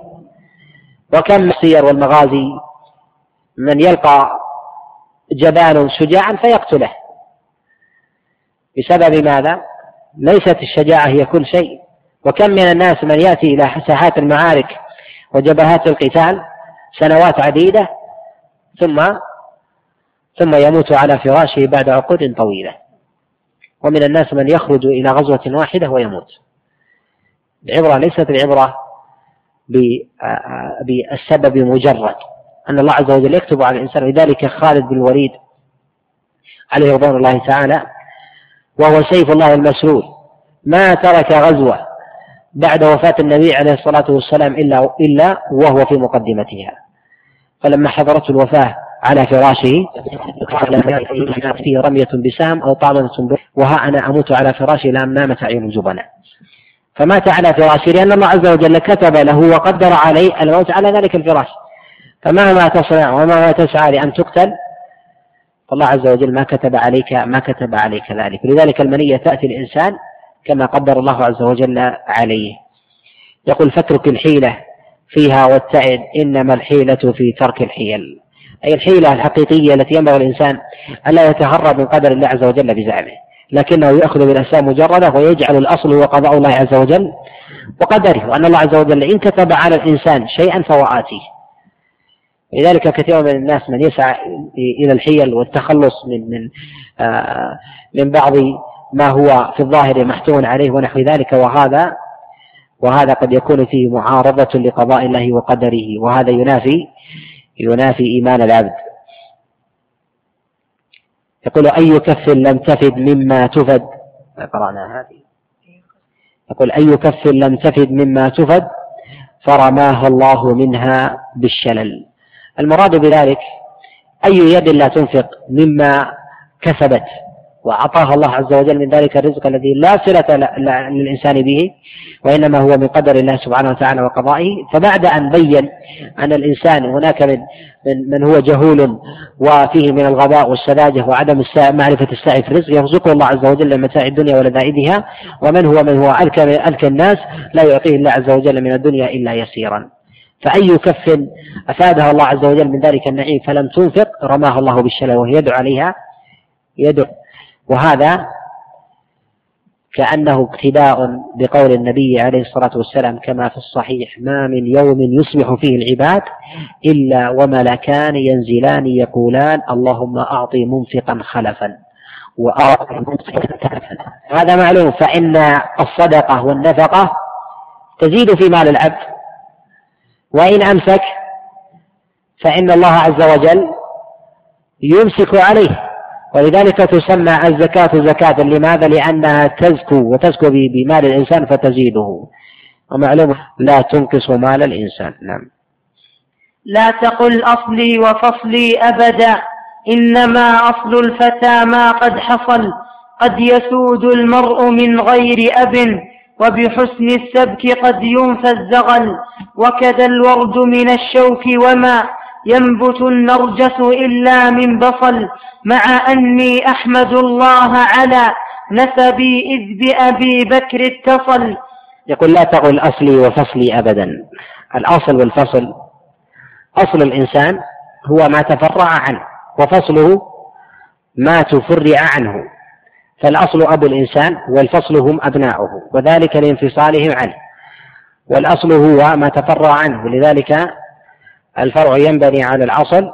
وكم من السير والمغازي من يلقى جبان شجاعا فيقتله. بسبب ماذا؟ ليست الشجاعة هي كل شيء. وكم من الناس من يأتي إلى ساحات المعارك وجبهات القتال سنوات عديدة ثم ثم يموت على فراشه بعد عقود طويلة. ومن الناس من يخرج إلى غزوة واحدة ويموت. العبرة ليست العبرة بالسبب مجرد. أن الله عز وجل يكتب على الإنسان لذلك خالد بن الوليد عليه رضوان الله تعالى وهو سيف الله المسلول ما ترك غزوة بعد وفاة النبي عليه الصلاة والسلام إلا إلا وهو في مقدمتها. فلما حضرته الوفاة على فراشه قال فيه رمية بسهم أو طعنة وها أنا أموت على فراشي لام نامت أعين الجبناء فمات على فراشه لأن الله عز وجل كتب له وقدر عليه الموت على ذلك الفراش. فمهما تصنع ومهما تسعى لأن تقتل فالله عز وجل ما كتب عليك ما كتب عليك ذلك. لذلك المنية تأتي الإنسان كما قدر الله عز وجل عليه. يقول فاترك الحيلة فيها واتعد إنما الحيلة في ترك الحيل. أي الحيلة الحقيقية التي ينبغي الإنسان ألا يتهرب من قدر الله عز وجل بزعمه. لكنه يأخذ بالأسباب مجردة ويجعل الأصل هو قضاء الله عز وجل وقدره. وأن الله عز وجل إن كتب على الإنسان شيئا فهو آتيه. لذلك كثير من الناس من يسعى إلى الحيل والتخلص من من آه من بعض ما هو في الظاهر محتوم عليه ونحو ذلك. وهذا وهذا قد يكون فيه معارضة لقضاء الله وقدره وهذا ينافي ينافي إيمان العبد. يقول أي كف لم تفد مما تفد؟ قرأنا هذه. يقول أي كف لم تفد مما تفد؟ فرماها الله منها بالشلل. المراد بذلك أي يد لا تنفق مما كسبت وأعطاها الله عز وجل من ذلك الرزق الذي لا صلة للإنسان به وإنما هو من قدر الله سبحانه وتعالى وقضائه. فبعد أن بين أن الإنسان هناك من من, من هو جهول وفيه من الغباء والسذاجة وعدم معرفة السعي في الرزق يرزقه الله عز وجل متاع الدنيا ولذائذها ومن هو من هو ألكى ألكى الناس لا يعطيه الله عز وجل من الدنيا إلا يسيرا. فأي كف أفادها الله عز وجل من ذلك النعيم فلم تنفق رماها الله بالشلل وهي يدعو عليها يدعو. وهذا كأنه اقتداء بقول النبي عليه الصلاة والسلام كما في الصحيح ما من يوم يصبح فيه العباد إلا وملكان ينزلان يقولان اللهم أعطي منفقا خلفا وأعطي منفقا تلفا. هذا معلوم فإن الصدقة والنفقة تزيد في مال العبد. وإن أمسك فإن الله عز وجل يمسك عليه. ولذلك تسمى الزكاة زكاة. لماذا؟ لأنها تزكو وتزكو بمال الإنسان فتزيده. ومعلوم لا تنقص مال الإنسان. نعم. لا تقل أصلي وفصلي أبدا. إنما أصل الفتى ما قد حصل. قد يسود المرء من غير أب. وبحسن السبك قد ينفى الزغل وكذا الورد من الشوك وما ينبت النرجس إلا من بصل مع أني أحمد الله على نسبي إذ بأبي بكر اتصل. يقول لا تقل أصلي وفصلي أبدا. الأصل والفصل أصل الإنسان هو ما تفرع عنه وفصله ما تفرع عنه. فالأصل أبو الإنسان والفصل هم أبناؤه وذلك لانفصالهم عنه. والأصل هو ما تفرع عنه لذلك الفرع ينبني على الأصل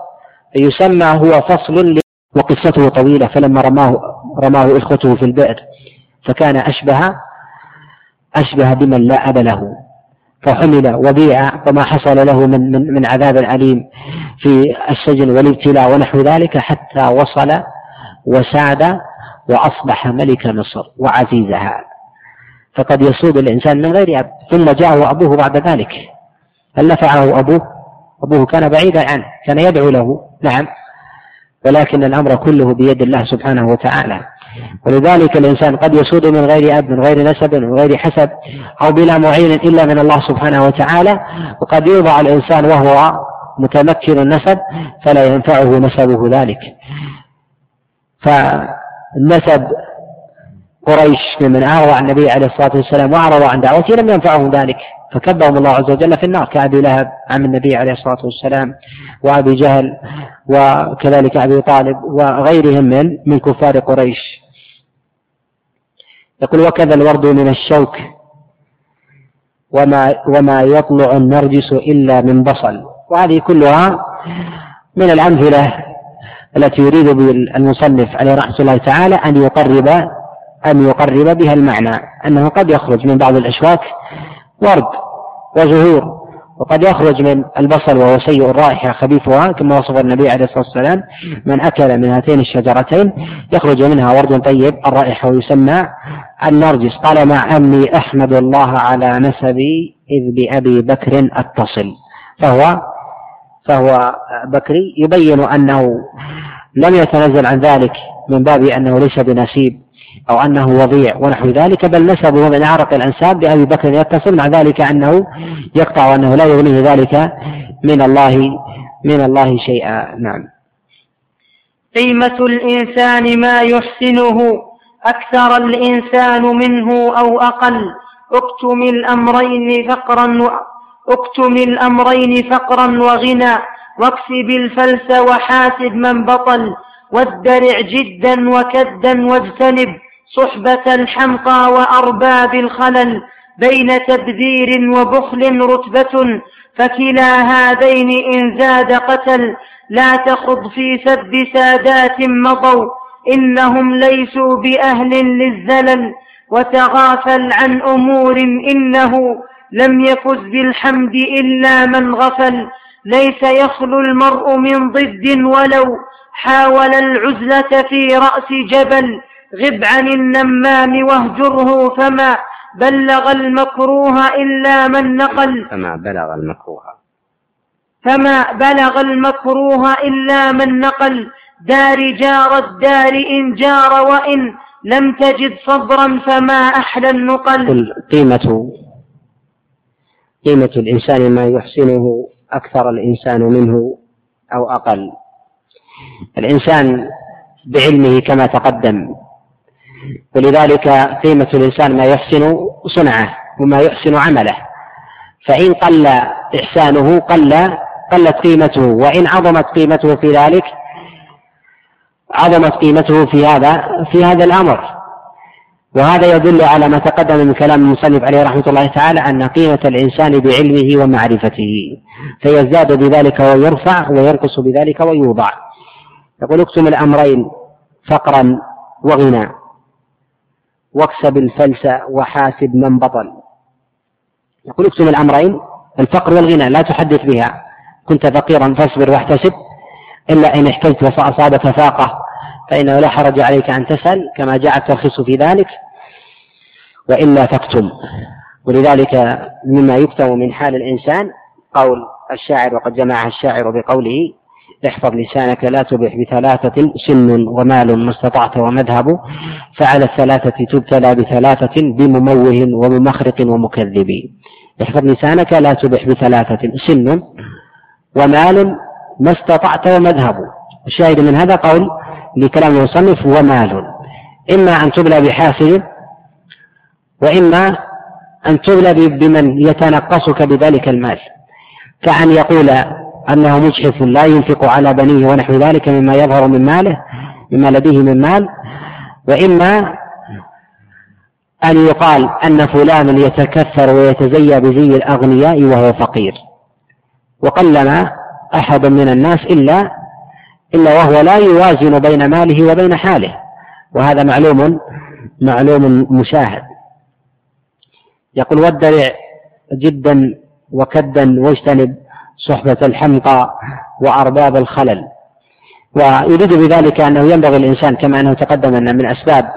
يسمى هو فصل وقصته طويلة فلما رماه رماه إخوته في البئر فكان أشبه أشبه بمن لا أب له. فحمل وبيع وما حصل له من من من عذاب أليم في السجن والابتلاء ونحو ذلك حتى وصل وساد وأصبح ملك مصر وعزيزها. فقد يسود الإنسان من غير أب. ثم جاءه أبوه بعد ذلك. هل نفعه أبوه؟ أبوه كان بعيدا عنه كان يدعو له. نعم. ولكن الأمر كله بيد الله سبحانه وتعالى. ولذلك الإنسان قد يسود من غير أب من غير نسب من غير حسب أو بلا معين إلا من الله سبحانه وتعالى. وقد يوضع الإنسان وهو متمكن النسب فلا ينفعه نسبه ذلك. فالنسب قريش ممن أعرض عن النبي عليه الصلاة والسلام وأعرض عن دعوته لم ينفعهم ذلك فكبهم الله عز وجل في النار كأبي لهب عم النبي عليه الصلاة والسلام وأبي جهل وكذلك أبي طالب وغيرهم من من كفار قريش. يقول وكذا الورد من الشوك وما وما يطلع النرجس إلا من بصل. وهذه كلها من الأمثلة التي يريد المصنف عليه رحمة الله تعالى أن يقرب أن يقرب بها المعنى أنه قد يخرج من بعض الأشواك ورد وزهور وقد يخرج من البصل وهو سيء الرائحة خبيثها كما وصف النبي عليه الصلاة والسلام من أكل من هاتين الشجرتين يخرج منها ورد طيب الرائحة ويسمى النرجس. قال مع أني أحمد الله على نسبي إذ بأبي بكر أتصل فهو فهو بكري يبين أنه لم يتنزل عن ذلك من باب أنه ليس بنسيب أو أنه وضيع ونحو ذلك بل نسبه من أعرق الأنساب لأبي بكر يتصل مع ذلك أنه يقطع أنه لا يغنيه ذلك من الله من الله شيئا نعم قيمة الإنسان ما يحسنه أكثر الإنسان منه أو أقل اكتم الأمرين فقرا. اكتم الأمرين فقرا وغنى واكسب الفلس وحاسب من بطل وادرع جدا وكدا واجتنب صحبة الحمقى وأرباب الخلل بين تبذير وبخل رتبة فكلا هذين إن زاد قتل لا تخض في سب سادات مضوا إنهم ليسوا بأهل للزلل وتغافل عن أمور إنه لم يفز بالحمد إلا من غفل ليس يخلو المرء من ضد ولو حاول العزلة في رأس جبل غب عن النمام واهجره فما بلغ المكروه إلا من نقل. فما بلغ المكروه. فما بلغ المكروه إلا من نقل. دار جار الدار إن جار وإن لم تجد صبرا فما أحلى النقل. قيمة قيمة الإنسان ما يحسنه أكثر الإنسان منه أو أقل. الإنسان بعلمه كما تقدم. ولذلك قيمة الإنسان ما يحسن صنعه وما يحسن عمله. فإن قل إحسانه قل قلت قيمته. وإن عظمت قيمته في ذلك عظمت قيمته في هذا في هذا الأمر. وهذا يدل على ما تقدم من كلام المصنف عليه رحمة الله تعالى أن قيمة الإنسان بعلمه ومعرفته فيزداد بذلك ويرفع وينقص بذلك ويوضع. يقول اكتم الأمرين فقرا وغنى واكسب الفلس وحاسب من بطل. يقول اكتم الأمرين الفقر والغنى لا تحدث بها. كنت فقيرا فاصبر واحتسب إلا إن احتجت فأصابك فاقة فإنه لا حرج عليك أن تسأل كما جاء الترخيص في ذلك. وإلا تكتم. ولذلك مما يكتم من حال الإنسان قول الشاعر وقد جمعها الشاعر بقوله احفظ لسانك لا تبح بثلاثة سن ومال ما استطعت ومذهب فعلى الثلاثة تبتلى بثلاثة بمموه وممخرق ومكذب. احفظ لسانك لا تبح بثلاثة سن ومال ما استطعت ومذهب. الشاهد من هذا قول لكلام المصنف ومال. إما أن تبلى بحافل وإما أن تبلى بمن يتنقصك بذلك المال كأن يقول أنه مجحف لا ينفق على بنيه ونحو ذلك مما يظهر من ماله مما لديه من مال وإما أن يقال أن فلانا يتكثر ويتزيى بزي الأغنياء وهو فقير. وقلما أحد من الناس إلا إلا وهو لا يوازن بين ماله وبين حاله وهذا معلوم معلوم مشاهد. يقول ودرع جدا وكدا واجتنب صحبة الحمقى وأرباب الخلل. ويريد بذلك أنه ينبغي الإنسان كما أنه تقدم أن من أسباب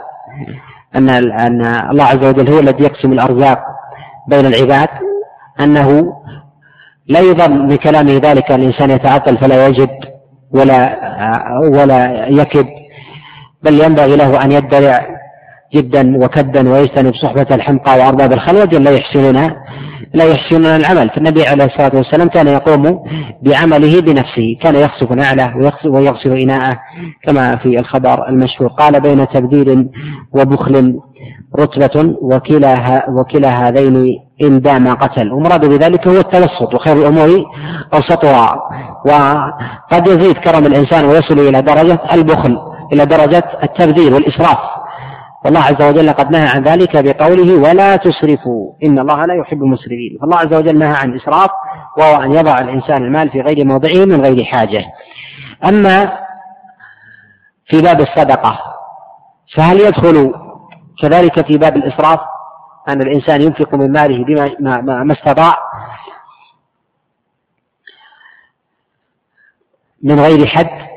أن أن الله عز وجل هو الذي يقسم الأرزاق بين العباد أنه لا يظن بكلامه ذلك الإنسان يتعطل فلا يجد ولا ولا يكد بل ينبغي له أن يدرع جدا وكدا ويجتنب صحبة الحمقى وأرباب الخلوة لا يحسنون لا يحسنون العمل. فالنبي عليه الصلاة والسلام كان يقوم بعمله بنفسه كان يخسف نعله ويغسل إناءه كما في الخبر المشهور. قال بين تبذير وبخل رتبة وكلا وكلا هذين إن دام قتل. ومراد بذلك هو التوسط وخير الأمور أوسطها. وقد يزيد كرم الإنسان ويصل إلى درجة البخل إلى درجة التبذير والإسراف. والله عز وجل قد نهى عن ذلك بقوله ولا تسرفوا إن الله لا يحب المسرفين. فالله عز وجل نهى عن الإسراف وهو أن يضع الإنسان المال في غير موضعه من غير حاجة. أما في باب الصدقة فهل يدخل كذلك في باب الإسراف؟ أن الإنسان ينفق من ماله بما ما, ما, ما استطاع من غير حد؟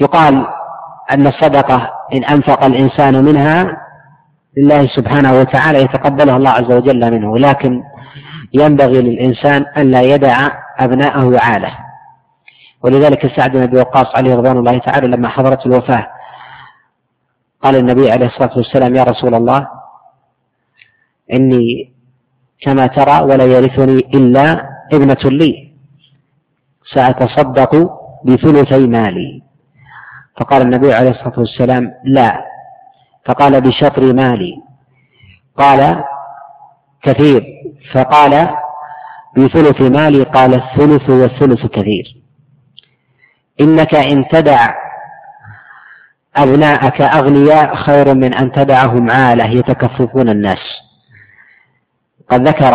يقال أن الصدقة إن أنفق الإنسان منها لله سبحانه وتعالى يتقبلها الله عز وجل منه لكن ينبغي للإنسان أن لا يدع أبناءه عالة. ولذلك سعد بن أبي وقاص عليه رضوان الله تعالى لما حضرت الوفاة قال النبي عليه الصلاة والسلام يا رسول الله إني كما ترى ولا يرثني إلا ابنة لي سأتصدق بثلثي مالي. فقال النبي عليه الصلاة والسلام لا. فقال بشطر مالي. قال كثير. فقال بثلث مالي قال الثلث والثلث كثير. إنك إن تدع أبناءك أغنياء خير من أن تدعهم عالة يتكففون الناس. قد ذكر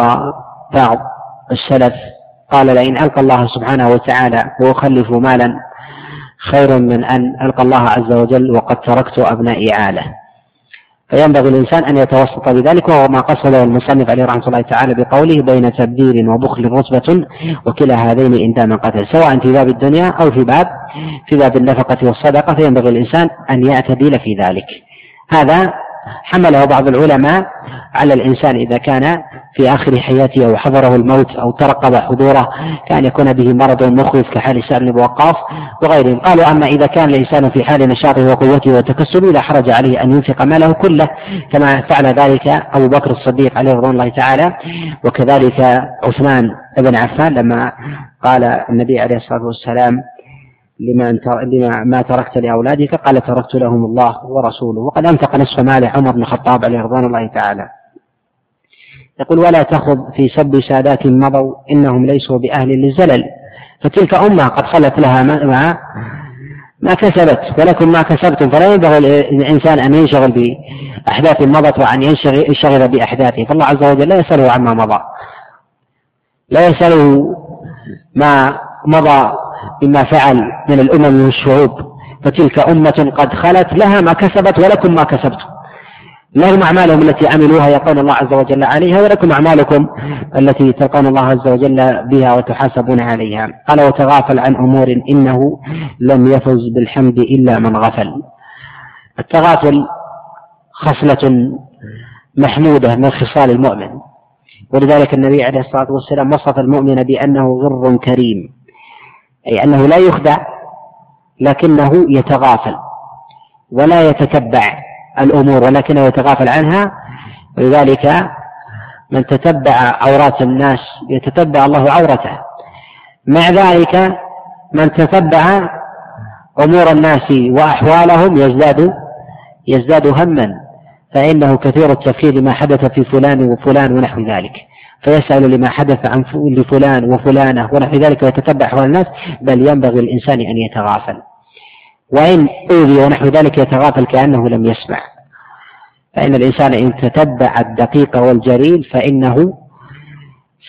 بعض السلف قال لئن ألقى الله سبحانه وتعالى وأخلف مالا خير من أن ألقى الله عز وجل وقد تركت أبنائي عالة. فينبغي الإنسان أن يتوسط بذلك وهو ما قصده المصنف عليه رحمة الله تعالى بقوله بين تبذير وبخل رتبة وكلا هذين إن دام قتل. سواء في باب الدنيا أو في باب في باب النفقة والصدقة فينبغي الإنسان أن يعتدل في ذلك. هذا حمله بعض العلماء على الإنسان إذا كان في آخر حياته أو حضره الموت أو ترقب حضوره كان يكون به مرض مخوف كحال سعد بن وقاص وغيرهم. قالوا أما إذا كان الإنسان في حال نشاطه وقوته وتكسبه لا حرج عليه أن ينفق ماله كله كما فعل ذلك أبو بكر الصديق عليه رضوان الله تعالى. وكذلك عثمان بن عفان لما قال النبي عليه الصلاة والسلام لما لما ما تركت لأولادك قال تركت لهم الله ورسوله. وقد أنفق نصف مال عمر بن الخطاب عليه رضوان الله تعالى. يقول ولا تخض في سب سادات مضوا إنهم ليسوا بأهل للزلل. فتلك أمة قد خلت لها ما, ما كسبت ولكم ما كسبتم. فلا ينبغي للإنسان أن ينشغل بأحداث مضت وأن ينشغل بأحداثه. فالله عز وجل لا يسأله عما مضى. لا يسأله ما مضى مما فعل من الأمم والشعوب فتلك أمة قد خلت لها ما كسبت ولكم ما كسبتم. لهم أعمالهم التي عملوها يلقون الله عز وجل عليها ولكم أعمالكم التي تلقون الله عز وجل بها وتحاسبون عليها. قال وتغافل عن أمور إنه لم يفز بالحمد إلا من غفل. التغافل خصلة محمودة من خصال المؤمن. ولذلك النبي عليه الصلاة والسلام وصف المؤمن بأنه غر كريم. أي أنه لا يخدع لكنه يتغافل ولا يتتبع الأمور ولكنه يتغافل عنها. ولذلك من تتبع عورات الناس يتتبع الله عورته. مع ذلك من تتبع أمور الناس وأحوالهم يزداد يزداد هما فإنه كثير التفكير لما حدث في فلان وفلان ونحو ذلك. فيسأل لما حدث عن لفلان وفلانة ونحو ذلك ويتتبع أحوال الناس بل ينبغي الإنسان أن يتغافل. وإن أوذي ونحو ذلك يتغافل كأنه لم يسمع. فإن الإنسان إن تتبع الدقيق والجليل فإنه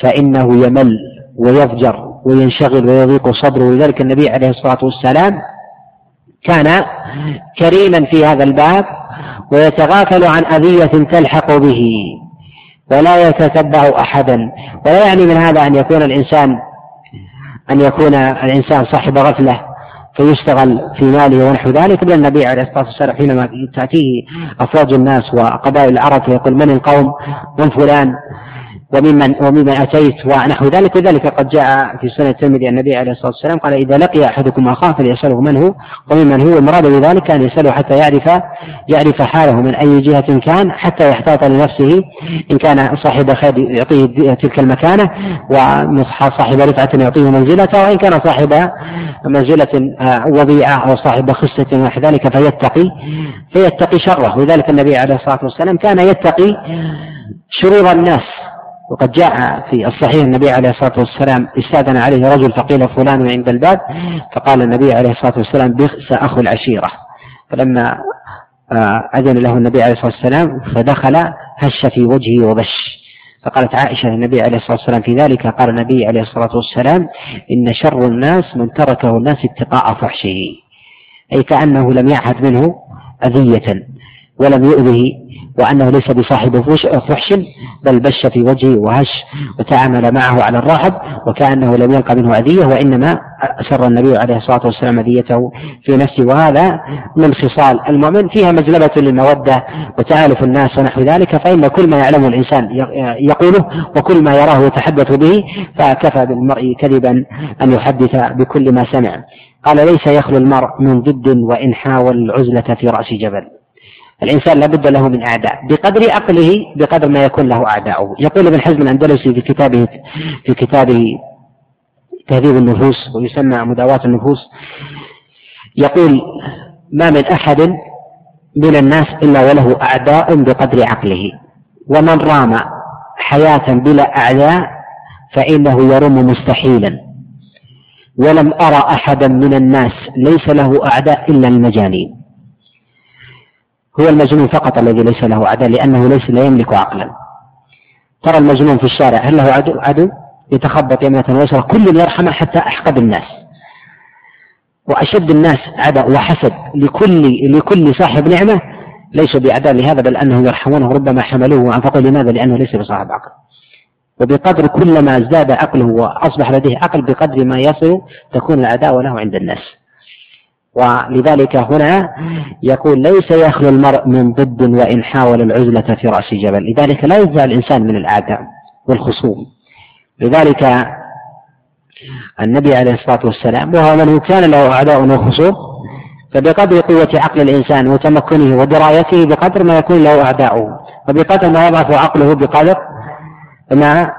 فإنه يمل ويضجر وينشغل ويضيق صدره. ولذلك النبي عليه الصلاة والسلام كان كريما في هذا الباب ويتغافل عن أذية تلحق به. ولا يتتبع أحدا. ولا يعني من هذا أن يكون الإنسان أن يكون الإنسان صاحب غفلة فيشتغل في ماله ونحو ذلك. بل النبي عليه الصلاة والسلام حينما تأتيه أفواج الناس وقبائل العرب فيقول من القوم؟ من فلان؟ وممن وممن أتيت ونحو ذلك. وذلك قد جاء في سنة الترمذي النبي عليه الصلاة والسلام قال إذا لقي أحدكم أخاه فليسأله من هو وممن هو المراد بذلك أن يسأله حتى يعرف يعرف حاله من أي جهة كان حتى يحتاط لنفسه إن كان صاحب خير يعطيه تلك المكانة وصاحب رفعة يعطيه منزلته وإن كان صاحب منزلة آه، وضيعة أو صاحب خصة ونحو ذلك فيتقي فيتقي شره. ولذلك النبي عليه الصلاة والسلام كان يتقي شرور الناس. وقد جاء في الصحيح النبي عليه الصلاة والسلام استاذن عليه رجل فقيل فلان عند الباب فقال النبي عليه الصلاة والسلام بئس أخو العشيرة. فلما آه، أذن له النبي عليه الصلاة والسلام فدخل هش في وجهه وبش. فقالت عائشة للنبي عليه الصلاة والسلام في ذلك قال النبي عليه الصلاة والسلام إن شر الناس من تركه الناس اتقاء فحشه. أي كأنه لم يعهد منه أذية. ولم يؤذه وأنه ليس بصاحب فحش بل بش في وجهه وهش وتعامل معه على الرحب وكأنه لم يلقى منه أذية وإنما أسر النبي عليه الصلاة والسلام أذيته في نفسه. وهذا من خصال المؤمن. فيها مجلبة للمودة وتآلف الناس ونحو ذلك فإن كل ما يعلمه الإنسان يقوله وكل ما يراه يتحدث به فكفى بالمرء كذبا أن يحدث بكل ما سمع. قال ليس يخلو المرء من ضد وإن حاول العزلة في رأس جبل. الإنسان لابد له من أعداء. بقدر عقله بقدر ما يكون له أعداؤه يقول ابن حزم الأندلسي في كتابه في كتابه تهذيب النفوس ويسمى مداواة النفوس يقول ما من أحد من الناس إلا وله أعداء بقدر عقله. ومن رام حياة بلا أعداء فإنه يرم مستحيلا. ولم أرى أحدا من الناس ليس له أعداء إلا المجانين. هو المجنون فقط الذي ليس له عدو لأنه ليس لا يملك عقلا. ترى المجنون في الشارع هل له عدو عدو؟ يتخبط يمنة ويسرى كل يرحمه حتى أحقد الناس. وأشد الناس عداء وحسد لكل لكل صاحب نعمة ليسوا بأعداء لهذا بل أنهم يرحمونه ربما حملوه وأنفقوا. لماذا؟ لأنه ليس بصاحب عقل. وبقدر كلما ازداد عقله وأصبح لديه عقل بقدر ما يصل تكون العداوة له عند الناس. ولذلك هنا يقول ليس يخلو المرء من ضد وإن حاول العزلة في رأس جبل. لذلك لا يزال الإنسان من الأعداء والخصوم. لذلك النبي عليه الصلاة والسلام وهو من كان له أعداء وخصوم فبقدر قوة عقل الإنسان وتمكنه ودرايته بقدر ما يكون له أعداؤه وبقدر ما يضعف عقله بقدر ما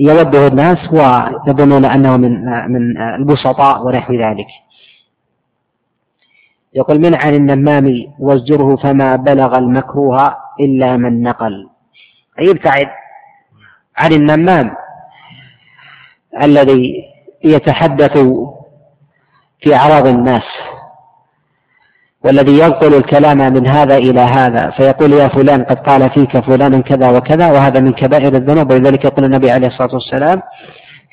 يوده الناس ويظنون أنه من من البسطاء ونحو ذلك. يقول من عن النمام وازجره فما بلغ المكروه إلا من نقل. يبتعد عن النمام الذي يتحدث في أعراض الناس والذي ينقل الكلام من هذا إلى هذا فيقول يا فلان قد قال فيك فلان كذا وكذا وهذا من كبائر الذنوب. ولذلك يقول النبي عليه الصلاة والسلام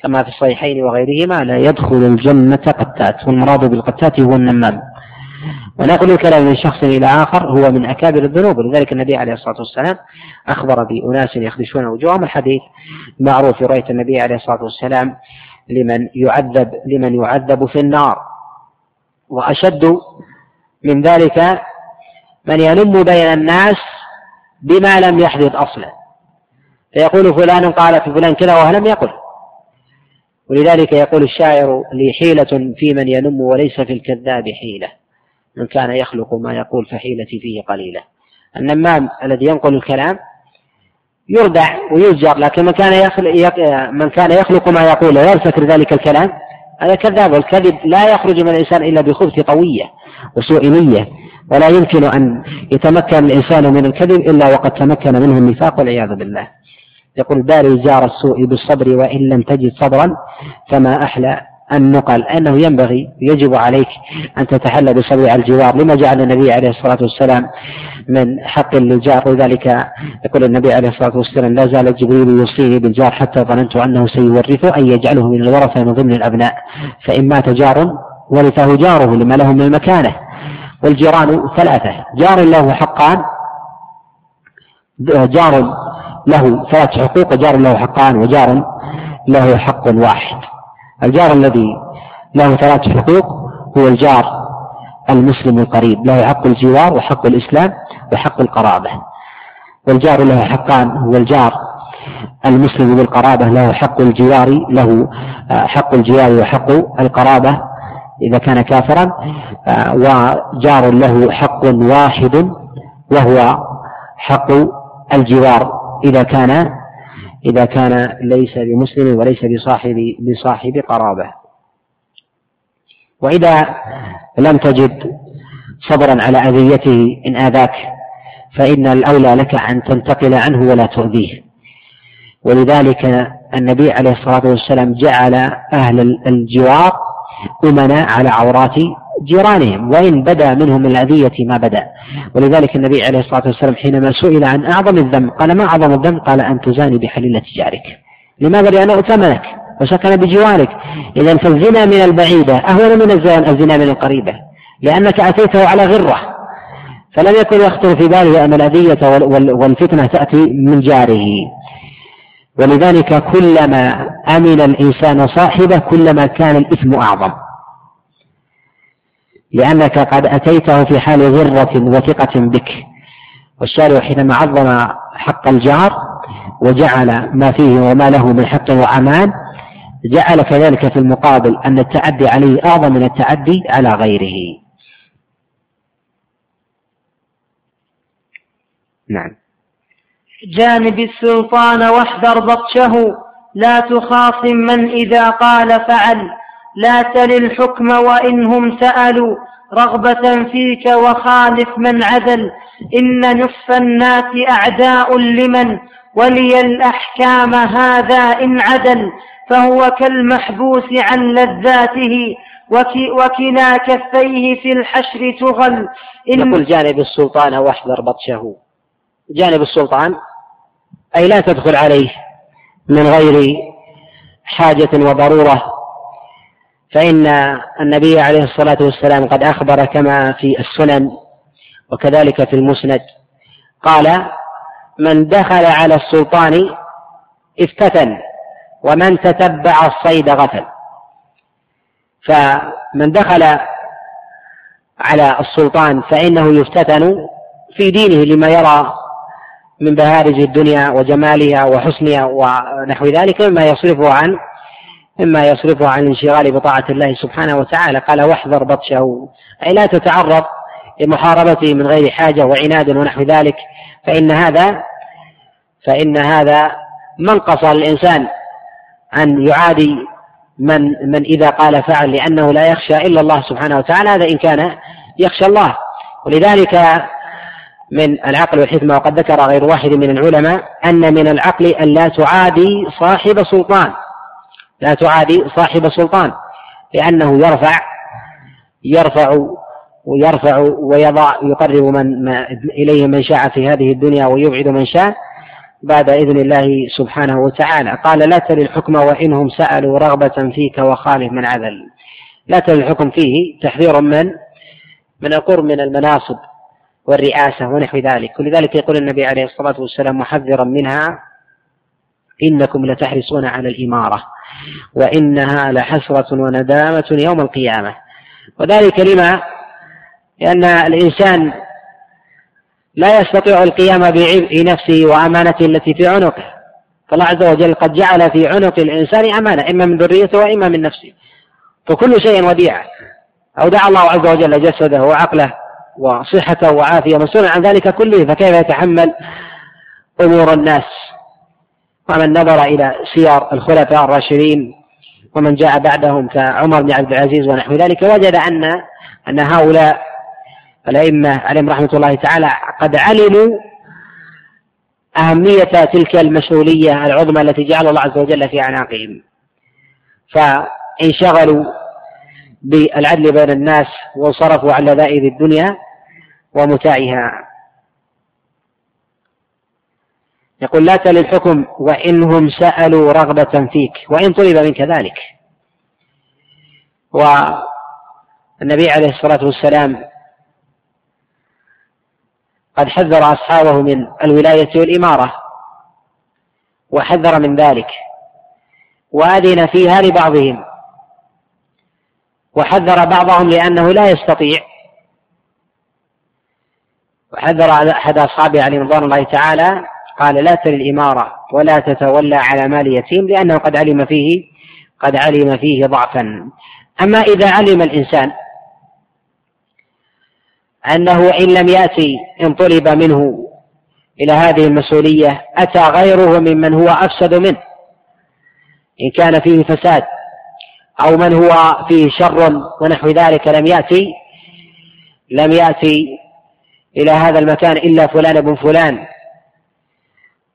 كما في الصحيحين وغيرهما لا يدخل الجنة قتات والمراد بالقتات هو النمام. ونقل الكلام من شخص إلى آخر هو من أكابر الذنوب. ولذلك النبي عليه الصلاة والسلام أخبر بأناس يخدشون وجوههم. الحديث معروف في رواية النبي عليه الصلاة والسلام لمن يعذب لمن يعذب في النار. وأشد من ذلك من يلم بين الناس بما لم يحدث أصلا. فيقول فلان قال في فلان كذا وهو لم يقل. ولذلك يقول الشاعر لي حيلة في من يلم وليس في الكذاب حيلة. من كان يخلق ما يقول فحيلتي فيه قليلة النمام الذي ينقل الكلام يردع ويزجر لكن من كان يخلق من كان يخلق ما يقول ويرتكر ذلك الكلام هذا كذاب والكذب لا يخرج من الإنسان إلا بخبث قوية وسوء نية ولا يمكن أن يتمكن الإنسان من الكذب إلا وقد تمكن منه النفاق والعياذ بالله. يقول باري جار السوء بالصبر وإن لم تجد صبرا فما أحلى النقل أنه ينبغي يجب عليك أن تتحلى بصبر الجوار لما جعل النبي عليه الصلاة والسلام من حق للجار وذلك يقول النبي عليه الصلاة والسلام لا زال جبريل يوصيني بالجار حتى ظننت أنه سيورثه أن يجعله من الورثة من ضمن الأبناء. فإن مات جار ورثه جاره لما له من المكانة. والجيران ثلاثة جار له حقان جار له ثلاث حقوق وجار له حقان وجار له حق واحد. الجار الذي له ثلاث حقوق هو الجار المسلم القريب له حق الجوار وحق الإسلام وحق القرابة. والجار له حقان هو الجار المسلم بالقرابة له حق الجوار له حق الجوار وحق القرابة إذا كان كافرا وجار له حق واحد وهو حق الجوار إذا كان إذا كان ليس بمسلم وليس بصاحب بصاحب قرابة. وإذا لم تجد صبرا على أذيته إن آذاك فإن الأولى لك أن تنتقل عنه ولا تؤذيه. ولذلك النبي عليه الصلاة والسلام جعل أهل الجوار أمنا على عورات جيرانهم وإن بدا منهم من الأذية ما بدا. ولذلك النبي عليه الصلاة والسلام حينما سئل عن أعظم الذنب قال ما أعظم الذنب؟ قال أن تزاني بحليلة جارك لماذا؟ لأنه ائتمنك وسكن بجوارك. إذا فالزنا من البعيدة أهون من الزنا من القريبة لأنك أتيته على غرة. فلم يكن يخطر في باله أن الأذية والفتنة تأتي من جاره. ولذلك كلما أمن الإنسان صاحبه كلما كان الإثم أعظم. لأنك قد أتيته في حال غرة وثقة بك. والشارع حينما عظم حق الجار وجعل ما فيه وما له من حق وأمان جعل كذلك في المقابل أن التعدي عليه أعظم من التعدي على غيره. نعم. جانب السلطان واحذر بطشه لا تخاصم من إذا قال فعل. لا تل الحكم وإنهم سألوا رغبة فيك وخالف من عدل. إن نصف الناس أعداء لمن ولي الأحكام هذا إن عدل. فهو كالمحبوس عن لذاته وكلا كفيه في الحشر تغل. إن يقول جانب السلطان واحذر بطشه. جانب السلطان أي لا تدخل عليه من غير حاجة وضرورة. فإن النبي عليه الصلاة والسلام قد أخبر كما في السنن وكذلك في المسند. قال من دخل على السلطان افتتن ومن تتبع الصيد غفل. فمن دخل على السلطان فإنه يفتتن في دينه لما يرى من بهارج الدنيا وجمالها وحسنها ونحو ذلك مما يصرفه عن مما يصرفه عن الانشغال بطاعة الله سبحانه وتعالى. قال واحذر بطشه. أي لا تتعرض لمحاربته من غير حاجة وعناد ونحو ذلك. فإن هذا فإن هذا منقص للإنسان أن يعادي من من إذا قال فعل لأنه لا يخشى إلا الله سبحانه وتعالى. هذا إن كان يخشى الله. ولذلك من العقل والحكمة وقد ذكر غير واحد من العلماء أن من العقل أن لا تعادي صاحب سلطان. لا تعادي صاحب سلطان لأنه يرفع يرفع ويرفع ويضع يقرب من ما إليه من شاء في هذه الدنيا ويبعد من شاء بعد إذن الله سبحانه وتعالى. قال لا تل الحكم وإنهم سألوا رغبة فيك وخالف من عذل لا تل الحكم فيه تحذير من؟ من القرب من المناصب والرئاسة ونحو ذلك. ولذلك يقول النبي عليه الصلاة والسلام محذرا منها إنكم لتحرصون على الإمارة. وإنها لحسرة وندامة يوم القيامة. وذلك لما؟ لأن الإنسان لا يستطيع القيام بعبء نفسه وأمانته التي في عنقه. فالله عز وجل قد جعل في عنق الإنسان أمانة إما من ذريته وإما من نفسه. فكل شيء وديعة أودع الله عز وجل جسده وعقله وصحته وعافية مسؤولا عن ذلك كله فكيف يتحمل أمور الناس؟ ومن نظر إلى سير الخلفاء الراشدين ومن جاء بعدهم كعمر بن عبد العزيز ونحو ذلك وجد أن أن هؤلاء الأئمة عليهم رحمة الله تعالى قد علموا أهمية تلك المسؤولية العظمى التي جعل الله عز وجل في أعناقهم. فانشغلوا بالعدل بين الناس وانصرفوا عن لذائذ الدنيا ومتاعها. يقول لا تل الحكم وإنهم سألوا رغبة فيك وإن طلب منك ذلك. والنبي عليه الصلاة والسلام قد حذر أصحابه من الولاية والإمارة وحذر من ذلك وأذن فيها لبعضهم وحذر بعضهم لأنه لا يستطيع. وحذر أحد أصحابه عليه رضوان الله تعالى قال لا تل الإمارة ولا تتولى على مال يتيم لأنه قد علم فيه قد علم فيه ضعفا. أما إذا علم الإنسان أنه إن لم يأتي إن طلب منه إلى هذه المسؤولية أتى غيره ممن هو أفسد منه. إن كان فيه فساد أو من هو فيه شر ونحو ذلك لم يأتي لم يأتي إلى هذا المكان إلا فلان بن فلان.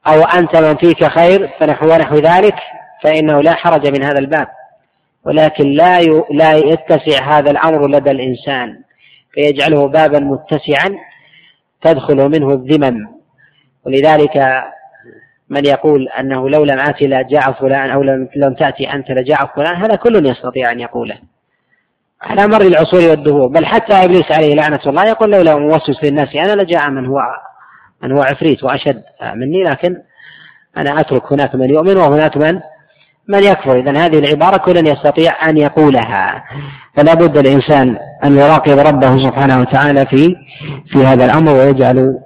أو أنت من فيك خير فنحو ونحو ذلك فإنه لا حرج من هذا الباب. ولكن لا لا يتسع هذا الأمر لدى الإنسان فيجعله بابا متسعا تدخل منه الذمم. ولذلك من يقول أنه لو لم آتي لجاء فلان أو لم, تأتي أنت لجاء فلان هذا كل يستطيع أن يقوله. على مر العصور والدهور. بل حتى إبليس عليه لعنة الله يقول لولا موسوس للناس أنا لجاء من هو من هو عفريت وأشد مني لكن أنا أترك هناك من يؤمن وهناك من من يكفر. إذا هذه العبارة كل يستطيع أن يقولها. فلا بد الإنسان أن يراقب ربه سبحانه وتعالى في في هذا الأمر ويجعل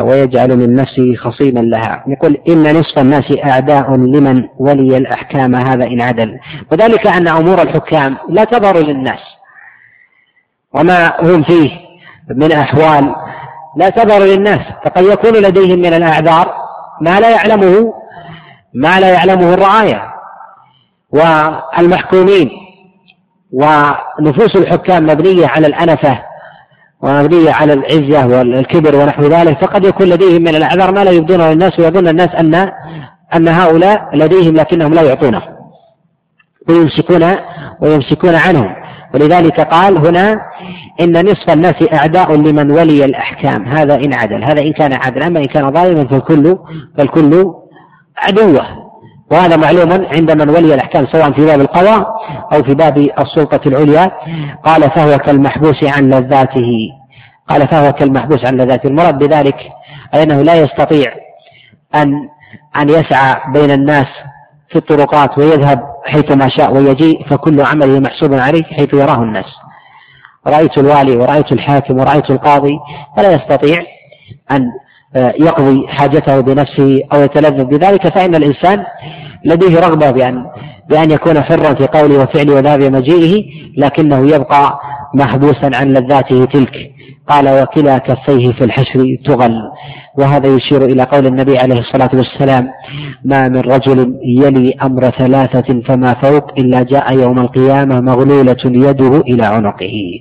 ويجعل من نفسه خصيما لها. يقول إن نصف الناس أعداء لمن ولي الأحكام هذا إن عدل. وذلك أن أمور الحكام لا تظهر للناس وما هم فيه من أحوال لا تظهر للناس فقد يكون لديهم من الأعذار ما لا يعلمه ما لا يعلمه الرعاية والمحكومين ونفوس الحكام مبنية على الأنفة ومبنية على العزة والكبر ونحو ذلك فقد يكون لديهم من الأعذار ما لا يبدونه للناس ويظن الناس أن أن هؤلاء لديهم لكنهم لا يعطونه ويمسكون ويمسكون عنهم. ولذلك قال هنا إن نصف الناس أعداء لمن ولي الأحكام. هذا إن عدل. هذا إن كان عدلا أما إن كان ظالما فالكل فالكل عدوه. وهذا معلوم عند من ولي الأحكام سواء في باب القضاء أو في باب السلطة العليا. قال فهو كالمحبوس عن لذاته. قال فهو كالمحبوس عن لذاته. المراد بذلك أنه لا يستطيع أن أن يسعى بين الناس في الطرقات ويذهب حيثما شاء ويجيء فكل عمله محسوب عليه حيث يراه الناس. رأيت الوالي ورأيت الحاكم ورأيت القاضي فلا يستطيع أن يقضي حاجته بنفسه أو يتلذذ بذلك فإن الإنسان لديه رغبة بأن بأن يكون حرا في قوله وفعله وذهاب مجيئه لكنه يبقى محبوسا عن لذاته تلك. قال وكلا كفيه في الحشر تغل. وهذا يشير إلى قول النبي عليه الصلاة والسلام ما من رجل يلي أمر ثلاثة فما فوق إلا جاء يوم القيامة مغلولة يده إلى عنقه.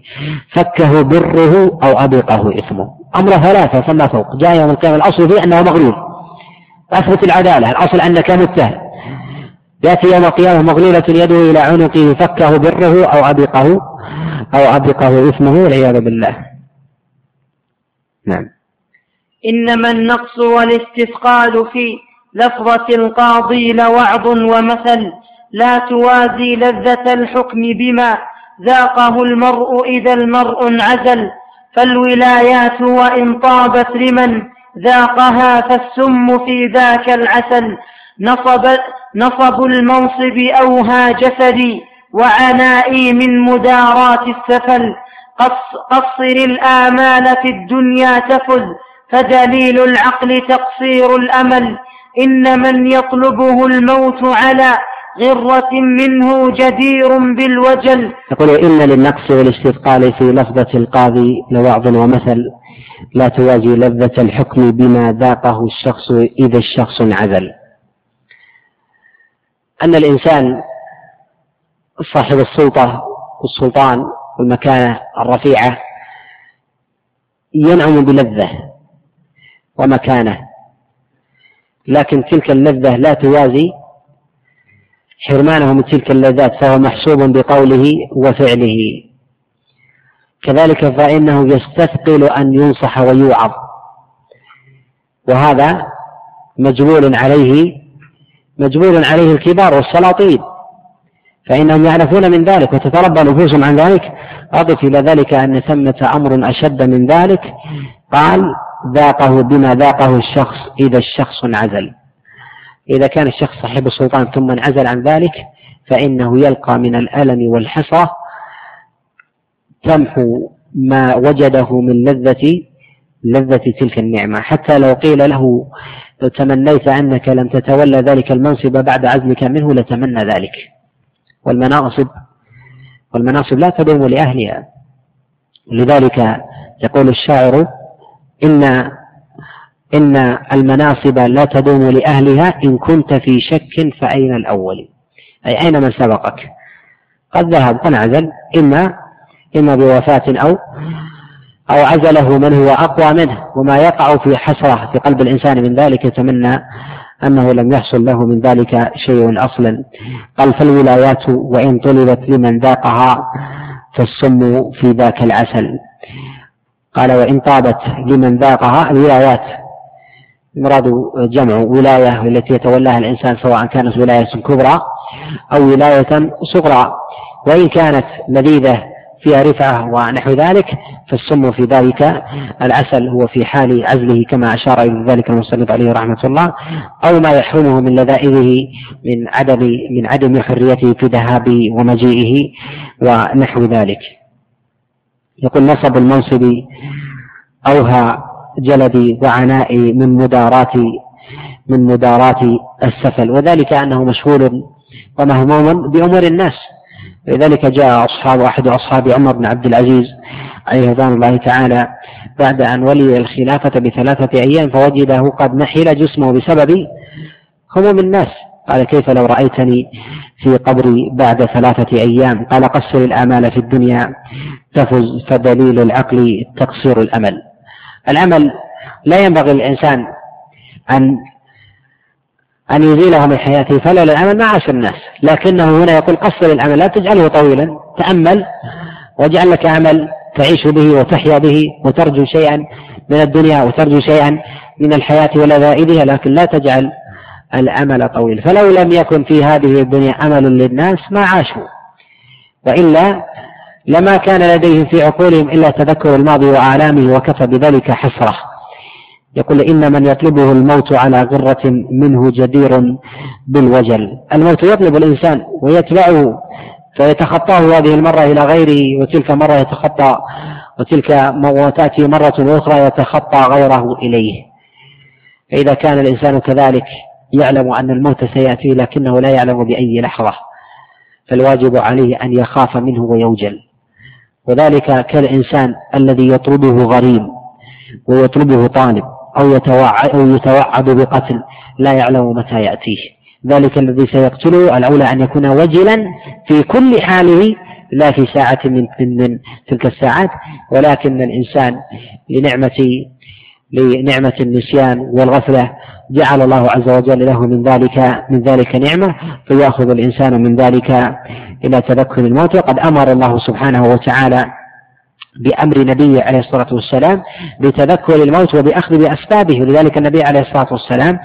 فكه بره أو أبقه إثمه. أمر ثلاثة فما فوق. جاء يوم القيامة الأصل فيه أنه مغلول. أثبت العدالة الأصل أنك متهم. يأتي يوم القيامة مغلولة يده إلى عنقه فكه بره أو أبقه أو أبقه إثمه والعياذ بالله. نعم. إنما النقص والاستثقال في لفظة القاضي لوعظ ومثل لا توازي لذة الحكم بما ذاقه المرء إذا المرء انعزل. فالولايات وإن طابت لمن ذاقها فالسم في ذاك العسل. نصب, نصب المنصب أوهى جسدي وعنائي من مدارات السفل. قصر الآمال في الدنيا تفز فدليل العقل تقصير الأمل. إن من يطلبه الموت على غرة منه جدير بالوجل. يقول إن للنقص والاستثقال في لفظة القاضي لوعظ ومثل لا توازي لذة الحكم بما ذاقه الشخص إذا الشخص انعزل. أن الإنسان صاحب السلطة والسلطان والمكانة الرفيعة ينعم بلذة ومكانة لكن تلك اللذة لا توازي حرمانه من تلك اللذات فهو محسوب بقوله وفعله. كذلك فإنه يستثقل أن ينصح ويوعظ وهذا مجبول عليه مجبول عليه الكبار والسلاطين. فإنهم يعرفون من ذلك وتتربى نفوسهم عن ذلك. أضف إلى ذلك أن ثمة أمر أشد من ذلك. قال ذاقه بما ذاقه الشخص إذا الشخص انعزل. إذا كان الشخص صاحب السلطان ثم انعزل عن ذلك فإنه يلقى من الألم والحسرة تمحو ما وجده من لذة لذة تلك النعمة. حتى لو قيل له تمنيت أنك لم تتولى ذلك المنصب بعد عزلك منه لتمنى ذلك. والمناصب والمناصب لا تدوم لأهلها. لذلك يقول الشاعر إن إن المناصب لا تدوم لأهلها إن كنت في شك فأين الأول؟ أي أين من سبقك؟ قد ذهب ونعزل إما إما بوفاة أو أو عزله من هو أقوى منه وما يقع في حسرة في قلب الإنسان من ذلك يتمنى أنه لم يحصل له من ذلك شيء أصلا. قال فالولايات وإن طلبت لمن ذاقها فالسم في ذاك العسل. قال وإن طابت لمن ذاقها الولايات. مراد جمع ولاية التي يتولاها الإنسان سواء كانت ولاية كبرى أو ولاية صغرى. وإن كانت لذيذة فيها رفعة ونحو ذلك فالسم في ذلك العسل هو في حال عزله كما أشار إلى ذلك المصنف عليه رحمة الله أو ما يحرمه من لذائذه من عدم من عدم حريته في ذهابه ومجيئه ونحو ذلك. يقول نصب المنصب أوهى جلدي وعنائي من مدارات من مدارات السفل وذلك أنه مشغول ومهموم بأمور الناس. لذلك جاء أصحاب أحد أصحاب عمر بن عبد العزيز عليه رضوان الله تعالى بعد أن ولي الخلافة بثلاثة أيام فوجده قد نحل جسمه بسبب هموم الناس. قال كيف لو رأيتني في قبري بعد ثلاثة أيام؟ قال قصر الآمال في الدنيا تفز فدليل العقل تقصير الأمل. العمل لا ينبغي للإنسان أن أن يزيله من حياته فلا العمل مع عشر الناس. لكنه هنا يقول قصر العمل لا تجعله طويلا تأمل واجعل لك عمل تعيش به وتحيا به وترجو شيئا من الدنيا وترجو شيئا من الحياة ولذائذها لكن لا تجعل الأمل طويل. فلو لم يكن في هذه الدنيا أمل للناس ما عاشوا. وإلا لما كان لديهم في عقولهم إلا تذكر الماضي وآلامه وكفى بذلك حسرة. يقول إن من يطلبه الموت على غرة منه جدير بالوجل. الموت يطلب الإنسان ويتبعه فيتخطاه هذه المرة إلى غيره وتلك مرة يتخطى وتلك وتأتي مرة أخرى يتخطى غيره إليه. فإذا كان الإنسان كذلك يعلم أن الموت سيأتي لكنه لا يعلم بأي لحظة. فالواجب عليه أن يخاف منه ويوجل. وذلك كالإنسان الذي يطلبه غريم ويطلبه طالب. أو يتوعد, أو يتوعد بقتل لا يعلم متى يأتيه. ذلك الذي سيقتله الأولى أن يكون وجلا في كل حاله لا في ساعة من, من, من تلك الساعات. ولكن الإنسان لنعمة لنعمة النسيان والغفلة جعل الله عز وجل له من ذلك من ذلك نعمة فيأخذ الإنسان من ذلك إلى تذكر الموت. وقد أمر الله سبحانه وتعالى بأمر نبيه عليه الصلاة والسلام بتذكر الموت وبأخذ بأسبابه. ولذلك النبي عليه الصلاة والسلام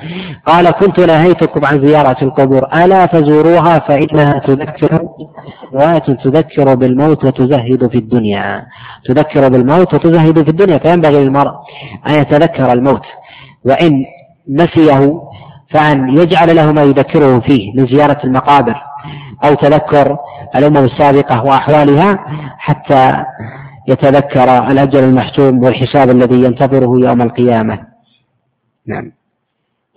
قال كنت نهيتكم عن زيارة القبور ألا فزوروها فإنها تذكر رواية تذكر بالموت وتزهد في الدنيا. تذكر بالموت وتزهد في الدنيا فينبغي للمرء أن يتذكر الموت. وإن نسيه فأن يجعل له ما يذكره فيه من زيارة المقابر أو تذكر الأمم السابقة وأحوالها حتى يتذكر الأجل المحتوم والحساب الذي ينتظره يوم القيامة. نعم.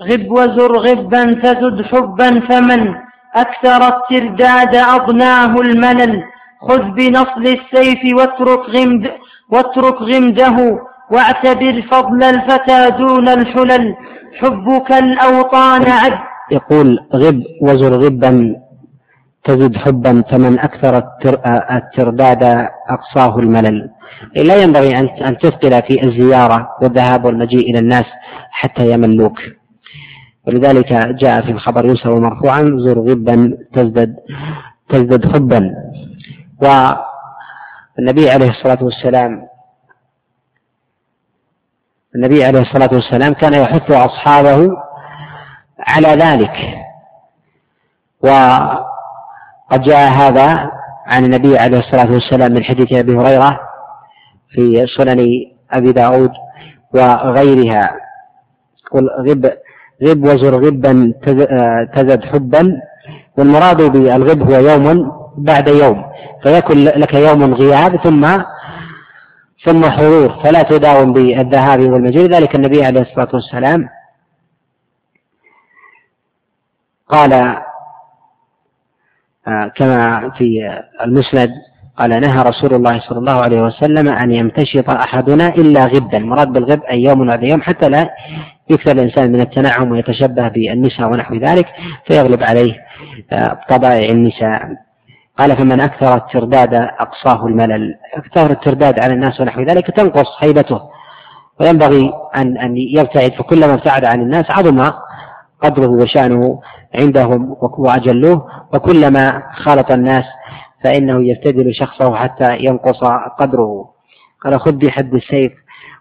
غب وزر غبا تزد حبا فمن أكثر الترداد أضناه الملل. خذ بنصل السيف واترك غمد واترك غمده واعتبر فضل الفتى دون الحلل. حبك الأوطان عد يقول غب وزر غبا تزد حبا فمن أكثر الترداد أقصاه الملل. لا ينبغي أن تثقل في الزيارة والذهاب والمجيء إلى الناس حتى يملوك. ولذلك جاء في الخبر يوسف مرفوعا زر غبا تزدد تزدد حبا. والنبي عليه الصلاة والسلام النبي عليه الصلاة والسلام كان يحث أصحابه على ذلك. و قد جاء هذا عن النبي عليه الصلاة والسلام من حديث أبي هريرة في سنن أبي داود وغيرها. قل غب غب وزر غبا تزد حبا. والمراد بالغب هو يوم بعد يوم فيكن لك يوم غياب ثم ثم حضور فلا تداوم بالذهاب والمجيء. لذلك النبي عليه الصلاة والسلام قال آه، كما في المسند قال نهى رسول الله صلى الله عليه وسلم أن يمتشط أحدنا إلا غبا. المراد بالغب أي يوم بعد يوم حتى لا يكثر الإنسان من التنعم ويتشبه بالنساء ونحو ذلك فيغلب عليه آه، طبائع النساء. قال فمن أكثر الترداد أقصاه الملل. أكثر الترداد على الناس ونحو ذلك تنقص هيبته وينبغي أن أن يبتعد فكلما ابتعد عن الناس عظم قدره وشأنه. عندهم وأجلوه وكلما خالط الناس فإنه يفتدل شخصه حتى ينقص قدره. قال خذ بحد السيف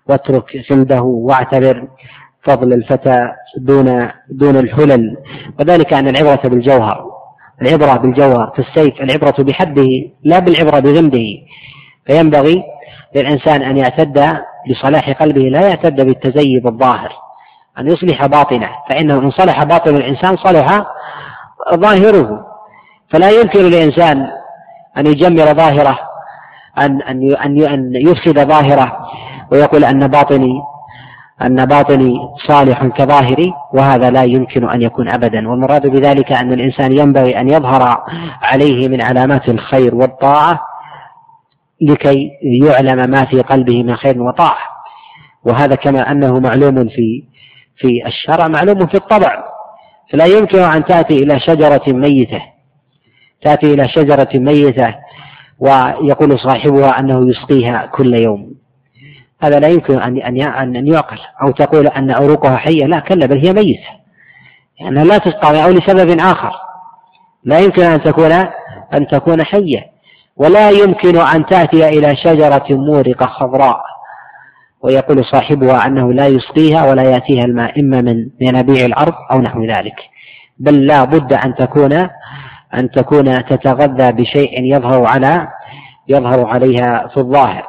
واترك سنده واعتبر فضل الفتى دون دون الحلل. وذلك أن العبرة بالجوهر العبرة بالجوهر في السيف العبرة بحده لا بالعبرة بغمده فينبغي للإنسان أن يعتد بصلاح قلبه لا يعتد بالتزيب الظاهر. أن يصلح باطنه فإنه إن صلح باطن الإنسان صلح ظاهره. فلا يمكن للإنسان أن يجمل ظاهره أن أن أن يفسد ظاهره ويقول أن باطني أن باطني صالح كظاهري وهذا لا يمكن أن يكون أبدا. والمراد بذلك أن الإنسان ينبغي أن يظهر عليه من علامات الخير والطاعة لكي يعلم ما في قلبه من خير وطاعة. وهذا كما أنه معلوم في في الشرع معلوم في الطبع فلا يمكن أن تأتي إلى شجرة ميتة. تأتي إلى شجرة ميتة ويقول صاحبها أنه يسقيها كل يوم. هذا لا يمكن أن أن أن يعقل أو تقول أن عروقها حية لا كلا بل هي ميتة. لأنها لا تسقى أو لسبب آخر. لا يمكن أن تكون أن تكون حية. ولا يمكن أن تأتي إلى شجرة مورقة خضراء. ويقول صاحبها أنه لا يسقيها ولا يأتيها الماء إما من ينابيع الأرض أو نحو ذلك. بل لا بد أن تكون أن تكون تتغذى بشيء يظهر على يظهر عليها في الظاهر.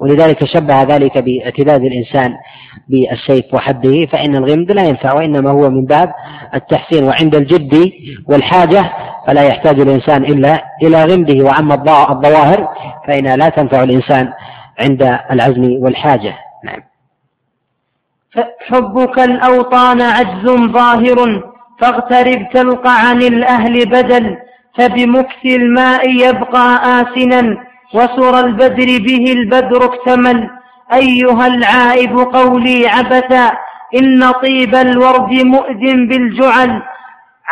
ولذلك شبه ذلك باعتداد الإنسان بالسيف وحده فإن الغمد لا ينفع وإنما هو من باب التحسين. وعند الجد والحاجة فلا يحتاج الإنسان إلا إلى غمده وأما الظواهر فإنها لا تنفع الإنسان عند العزم والحاجة. نعم. حبك الأوطان عجز ظاهر فاغترب تلقى عن الأهل بدل فبمكث الماء يبقى آسنا وسر البدر به البدر اكتمل. أيها العائب قولي عبثا إن طيب الورد مؤذ بالجعل.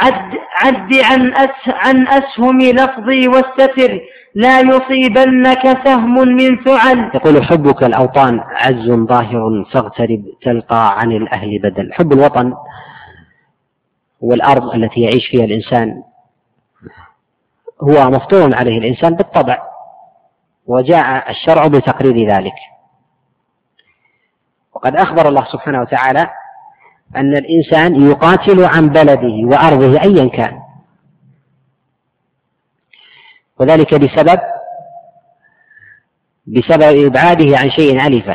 عد, عد عن, أس عن أسهم لفظي واستتر لا يصيبنك سهم من ثعل يقول حبك الأوطان عز ظاهر فاغترب تلقى عن الأهل بدل. حب الوطن والأرض التي يعيش فيها الإنسان هو مفطور عليه الإنسان بالطبع وجاء الشرع بتقرير ذلك. وقد أخبر الله سبحانه وتعالى أن الإنسان يقاتل عن بلده وأرضه أيا كان. وذلك بسبب بسبب إبعاده عن شيء ألفة.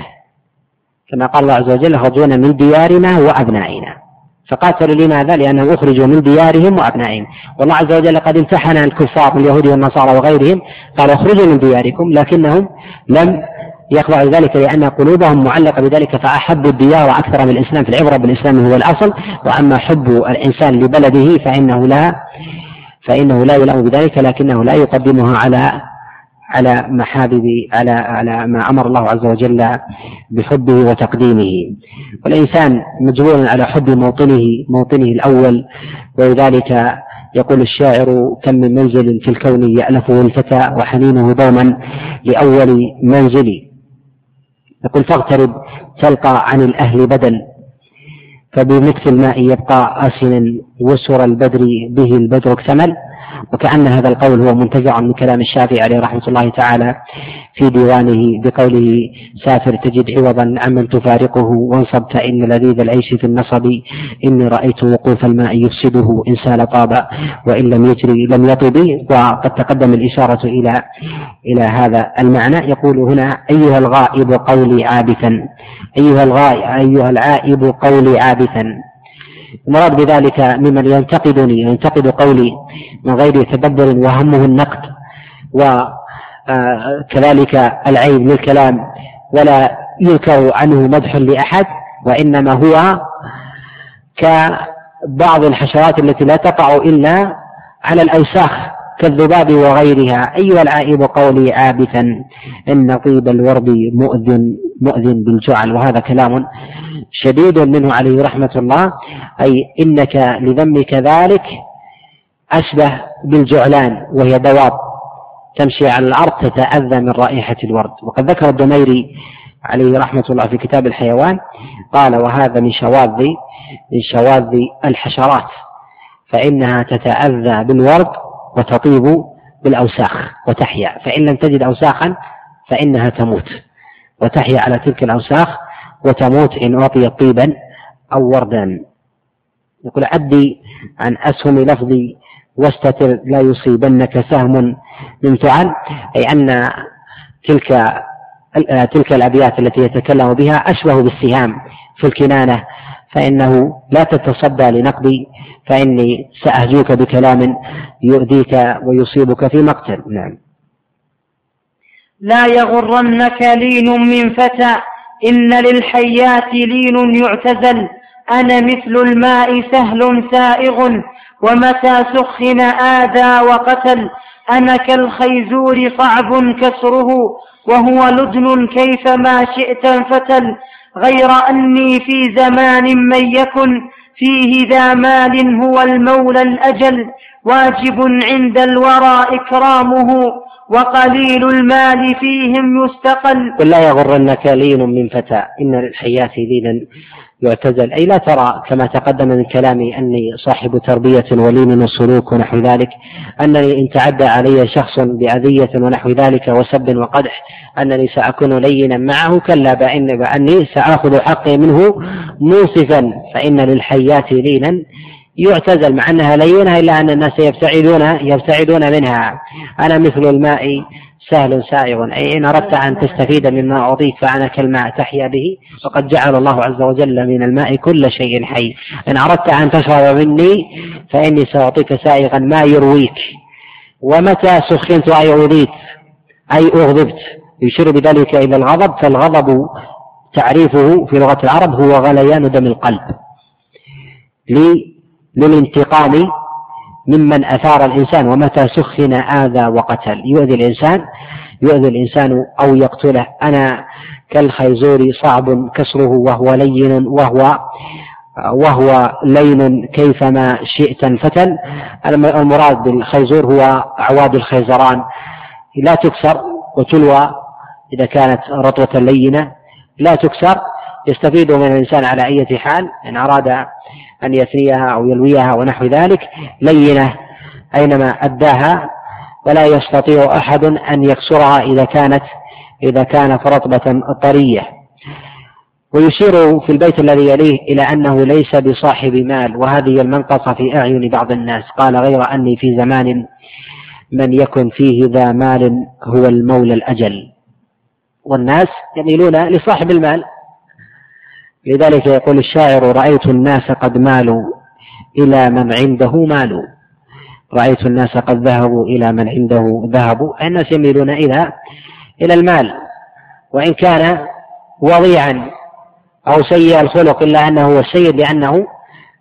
كما قال الله عز وجل خرجونا من ديارنا وأبنائنا. فقاتلوا لماذا؟ لأنهم أخرجوا من ديارهم وأبنائهم. والله عز وجل قد امتحن الكفار من اليهود والنصارى وغيرهم. قال اخرجوا من دياركم لكنهم لم يخضعوا ذلك لأن قلوبهم معلقة بذلك فأحبوا الديار أكثر من الإسلام. في العبرة بالإسلام هو الأصل. وأما حب الإنسان لبلده فإنه لا فإنه لا يلام بذلك لكنه لا يقدمها على على محابب على على ما أمر الله عز وجل بحبه وتقديمه. والإنسان مجبور على حب موطنه موطنه الأول ولذلك يقول الشاعر كم من منزل في الكون يألفه الفتى وحنينه دوما لأول منزل يقول فاغترب تلقى عن الأهل بدل فبمثل الماء يبقى آسنا وسر البدر به البدر اكتمل. وكأن هذا القول هو منتزع من كلام الشافعي عليه رحمة الله تعالى في ديوانه بقوله سافر تجد عوضا عمن تفارقه وانصب فإن لذيذ العيش في النصب إني رأيت وقوف الماء يفسده إن سال طاب وإن لم يجري لم يطب وقد تقدم الإشارة إلى إلى هذا المعنى. يقول هنا أيها الغائب قولي عابثا أيها الغائب أيها العائب قولي عابثا. المراد بذلك ممن ينتقدني ينتقد قولي من غير تدبر وهمه النقد وكذلك آه، العيب للكلام ولا ينكر عنه مدح لأحد وإنما هو كبعض الحشرات التي لا تقع إلا على الأوساخ. كالذباب وغيرها. أيها العائب قولي عابثا إن طيب الورد مؤذن مؤذن بالجعل وهذا كلام شديد منه عليه رحمة الله. أي إنك لذمك ذلك أشبه بالجعلان وهي دواب تمشي على الأرض تتأذى من رائحة الورد. وقد ذكر الدميري عليه رحمة الله في كتاب الحيوان قال وهذا من شواذ من شواذ الحشرات فإنها تتأذى بالورد وتطيب بالأوساخ وتحيا فإن لم تجد أوساخا فإنها تموت. وتحيا على تلك الأوساخ وتموت إن أعطيت طيبا أو وردا. يقول عدي عن أسهم لفظي واستتر لا يصيبنك سهم من فعل أي أن تلك تلك الأبيات التي يتكلم بها أشبه بالسهام في الكنانة فإنه لا تتصدى لنقدي فإني سأهجوك بكلام يؤذيك ويصيبك في مقتل. نعم. لا يغرنك لين من فتى إن للحيات لين يعتزل. أنا مثل الماء سهل سائغ ومتى سخن آذى وقتل. أنا كالخيزور صعب كسره وهو لدن كيفما شئت انفتل. غير أني في زمان من يكن فيه ذا مال هو المولى الأجل واجب عند الورى إكرامه وقليل المال فيهم يستقل. قل لا يغرنك لين من فتى إن للحياة لينا يعتزل. أي لا ترى كما تقدم من كلامي أني صاحب تربية ولين وسلوك ونحو ذلك أنني إن تعدى علي شخص بأذية ونحو ذلك وسب وقدح أنني سأكون لينا معه كلا بأن بأني سآخذ حقي منه موصفا فإن للحياة لينا يعتزل مع أنها لينة إلا أن الناس يبتعدون يبتعدون منها. أنا مثل الماء سهل سائغ. أي إن أردت أن تستفيد مما أعطيك فأنا كالماء تحيا به وقد جعل الله عز وجل من الماء كل شيء حي. إن أردت أن تشرب مني فإني سأعطيك سائغا ما يرويك. ومتى سخنت أي أوذيت أي أغضبت؟ يشير بذلك إلى الغضب فالغضب تعريفه في لغة العرب هو غليان دم القلب. يؤذي الإنسان أو يقتله. أنا كالخيزور صعب كسره وهو لين وهو وهو لين كيفما شئت انفتل المراد بالخيزور هو أعواد الخيزران. لا تكسر وتلوى إذا كانت رطوة لينة. لا تكسر يستفيد من الإنسان على أي حال. إن أراد أن يثنيها أو يلويها ونحو ذلك لينة أينما أداها ولا يستطيع أحد أن يكسرها إذا كانت إذا كانت رطبة طرية. ويشير في البيت الذي يليه إلى أنه ليس بصاحب مال وهذه المنقصة في أعين بعض الناس. قال غير أني في زمان من يكن فيه ذا مال هو المولى الأجل. والناس يميلون لصاحب المال. لذلك يقول الشاعر رأيت الناس قد مالوا إلى من عنده مال رأيت الناس قد ذهبوا إلى من عنده ذهبوا. الناس يميلون إلى إلى المال. وإن كان وضيعا أو سيء الخلق إلا أنه هو السيد لأنه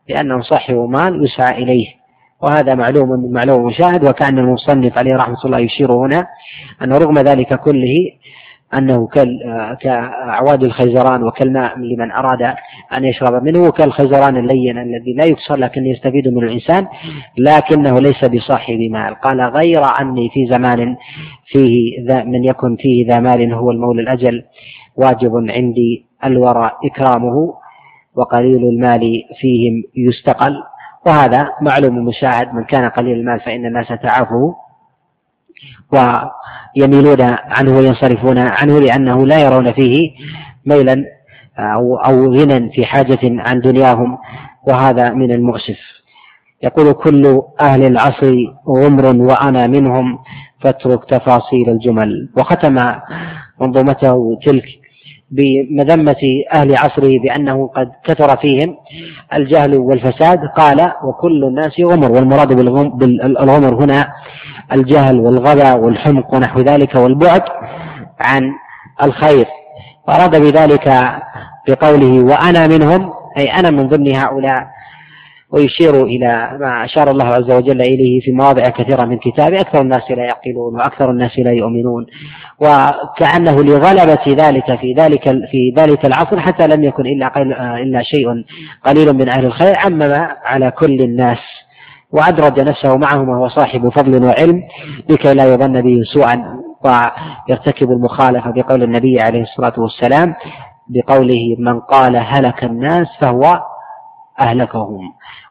لأنه صاحب مال يسعى إليه. وهذا معلوم معلوم مشاهد وكأن المصنف عليه رحمة الله يشير هنا أن رغم ذلك كله أنه كأعواد الخيزران وكالماء لمن أراد أن يشرب منه وكالخيزران اللين الذي لا يكسر لكن يستفيد منه الإنسان لكنه ليس بصاحب مال. قال غير أني في زمان فيه ذا من يكن فيه ذا مال هو المولى الأجل واجب عندي الورى إكرامه وقليل المال فيهم يستقل. وهذا معلوم مشاهد من كان قليل المال فإن الناس تعافه ويميلون عنه وينصرفون عنه لأنه لا يرون فيه ميلا أو أو غنى في حاجة عن دنياهم وهذا من المؤسف. يقول كل أهل العصر غمر وأنا منهم فاترك تفاصيل الجمل. وختم منظومته تلك بمذمة أهل عصره بأنه قد كثر فيهم الجهل والفساد قال وكل الناس غمر والمراد بالغمر هنا الجهل والغبى والحمق ونحو ذلك والبعد عن الخير. وأراد بذلك بقوله وأنا منهم أي أنا من ضمن هؤلاء. ويشير إلى ما أشار الله عز وجل إليه في مواضع كثيرة من كتابه. أكثر الناس لا يعقلون وأكثر الناس لا يؤمنون. وكأنه لغلبة ذلك في ذلك في ذلك العصر حتى لم يكن إلا إلا شيء قليل من أهل الخير. عمم على كل الناس وأدرج نفسه معهم وهو صاحب فضل وعلم لكي لا يظن به سوءا ويرتكب المخالفة بقول النبي عليه الصلاة والسلام بقوله من قال هلك الناس فهو أهلكهم.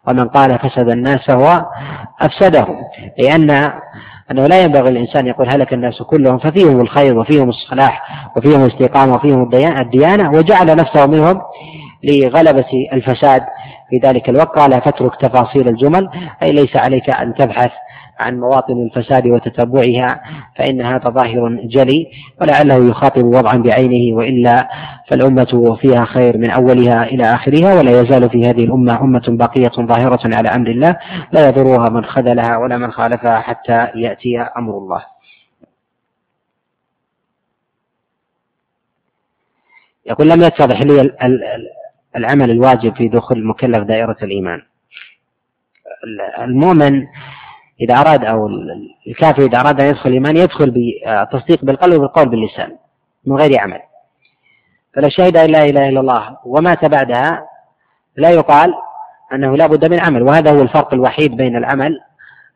ومن قال فسد الناس فهو أفسدهم لأن أنه لا ينبغي الإنسان يقول هلك الناس كلهم ففيهم الخير وفيهم الصلاح وفيهم الاستقامة وفيهم الديانة وجعل نفسه منهم لغلبة الفساد. في ذلك الوقت قال فاترك تفاصيل الجمل أي ليس عليك أن تبحث عن مواطن الفساد وتتبعها فإن هذا ظاهر جلي ولعله يخاطب وضعا بعينه وإلا فالأمة فيها خير من أولها إلى آخرها ولا يزال في هذه الأمة أمة باقية ظاهرة على أمر الله لا يضرها من خذلها ولا من خالفها حتى يأتي أمر الله. يقول لم يتضح لي العمل الواجب في دخول المكلف دائرة الإيمان. المؤمن إذا أراد أو الكافر إذا أراد أن يدخل الإيمان يدخل بالتصديق بالقلب وبالقول باللسان من غير عمل. فلو شهد أن لا إله إلا الله ومات بعدها لا يقال أنه لا بد من عمل. وهذا هو الفرق الوحيد بين العمل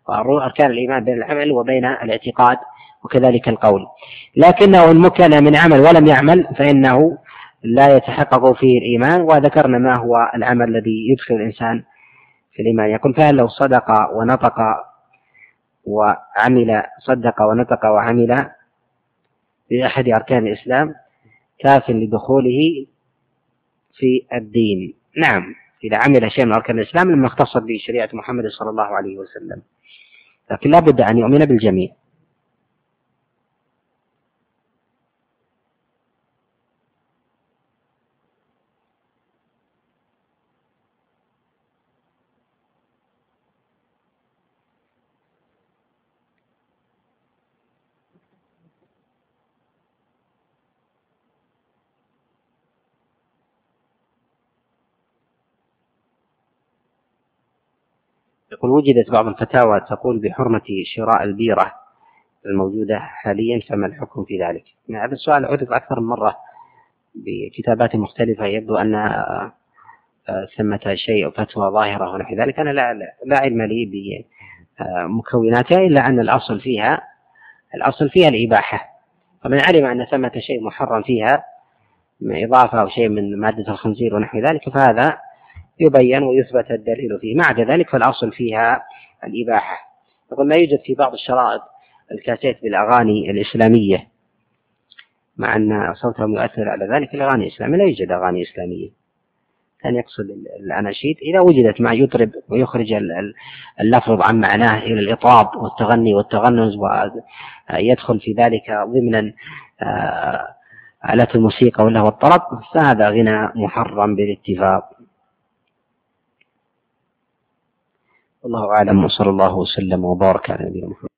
أركان الإيمان بين العمل وبين الاعتقاد وكذلك القول. لكنه إن مكن من عمل ولم يعمل فإنه لا يتحقق فيه الإيمان وذكرنا ما هو العمل الذي يدخل الإنسان في الإيمان. يقول فهل لو صدق ونطق وعمل صدق ونطق وعمل بأحد أركان الإسلام كاف لدخوله في الدين. نعم إذا عمل شيء من أركان الإسلام لما اختصت به شريعة محمد صلى الله عليه وسلم. لكن لا بد أن يؤمن بالجميع. يقول وجدت بعض الفتاوى تقول بحرمة شراء البيرة الموجودة حاليا فما الحكم في ذلك؟ هذا السؤال عرض أكثر من مرة بكتابات مختلفة يبدو أن آه، ثمة شيء أو فتوى ظاهرة ونحو ذلك أنا لا, لا علم لي بمكوناتها إلا أن الأصل فيها الأصل فيها الإباحة فمن علم أن ثمة شيء محرم فيها من إضافة أو شيء من مادة الخنزير ونحو ذلك فهذا يبين ويثبت الدليل فيه. مع ذلك فالأصل فيها الإباحة. يقول ما يوجد في بعض الشرائط الكاسيت بالأغاني الإسلامية مع أن صوتهم يؤثر على ذلك الأغاني الإسلامية. لا يوجد أغاني إسلامية. كان يقصد الأناشيد. إذا وجدت ما يطرب ويخرج اللفظ عن معناه إلى الإطراب والتغني والتغنز ويدخل في ذلك ضمنا آه، آلات الموسيقى ولا والطرب فهذا غنى محرم بالاتفاق. والله أعلم وصلى الله وسلم وبارك على نبينا محمد.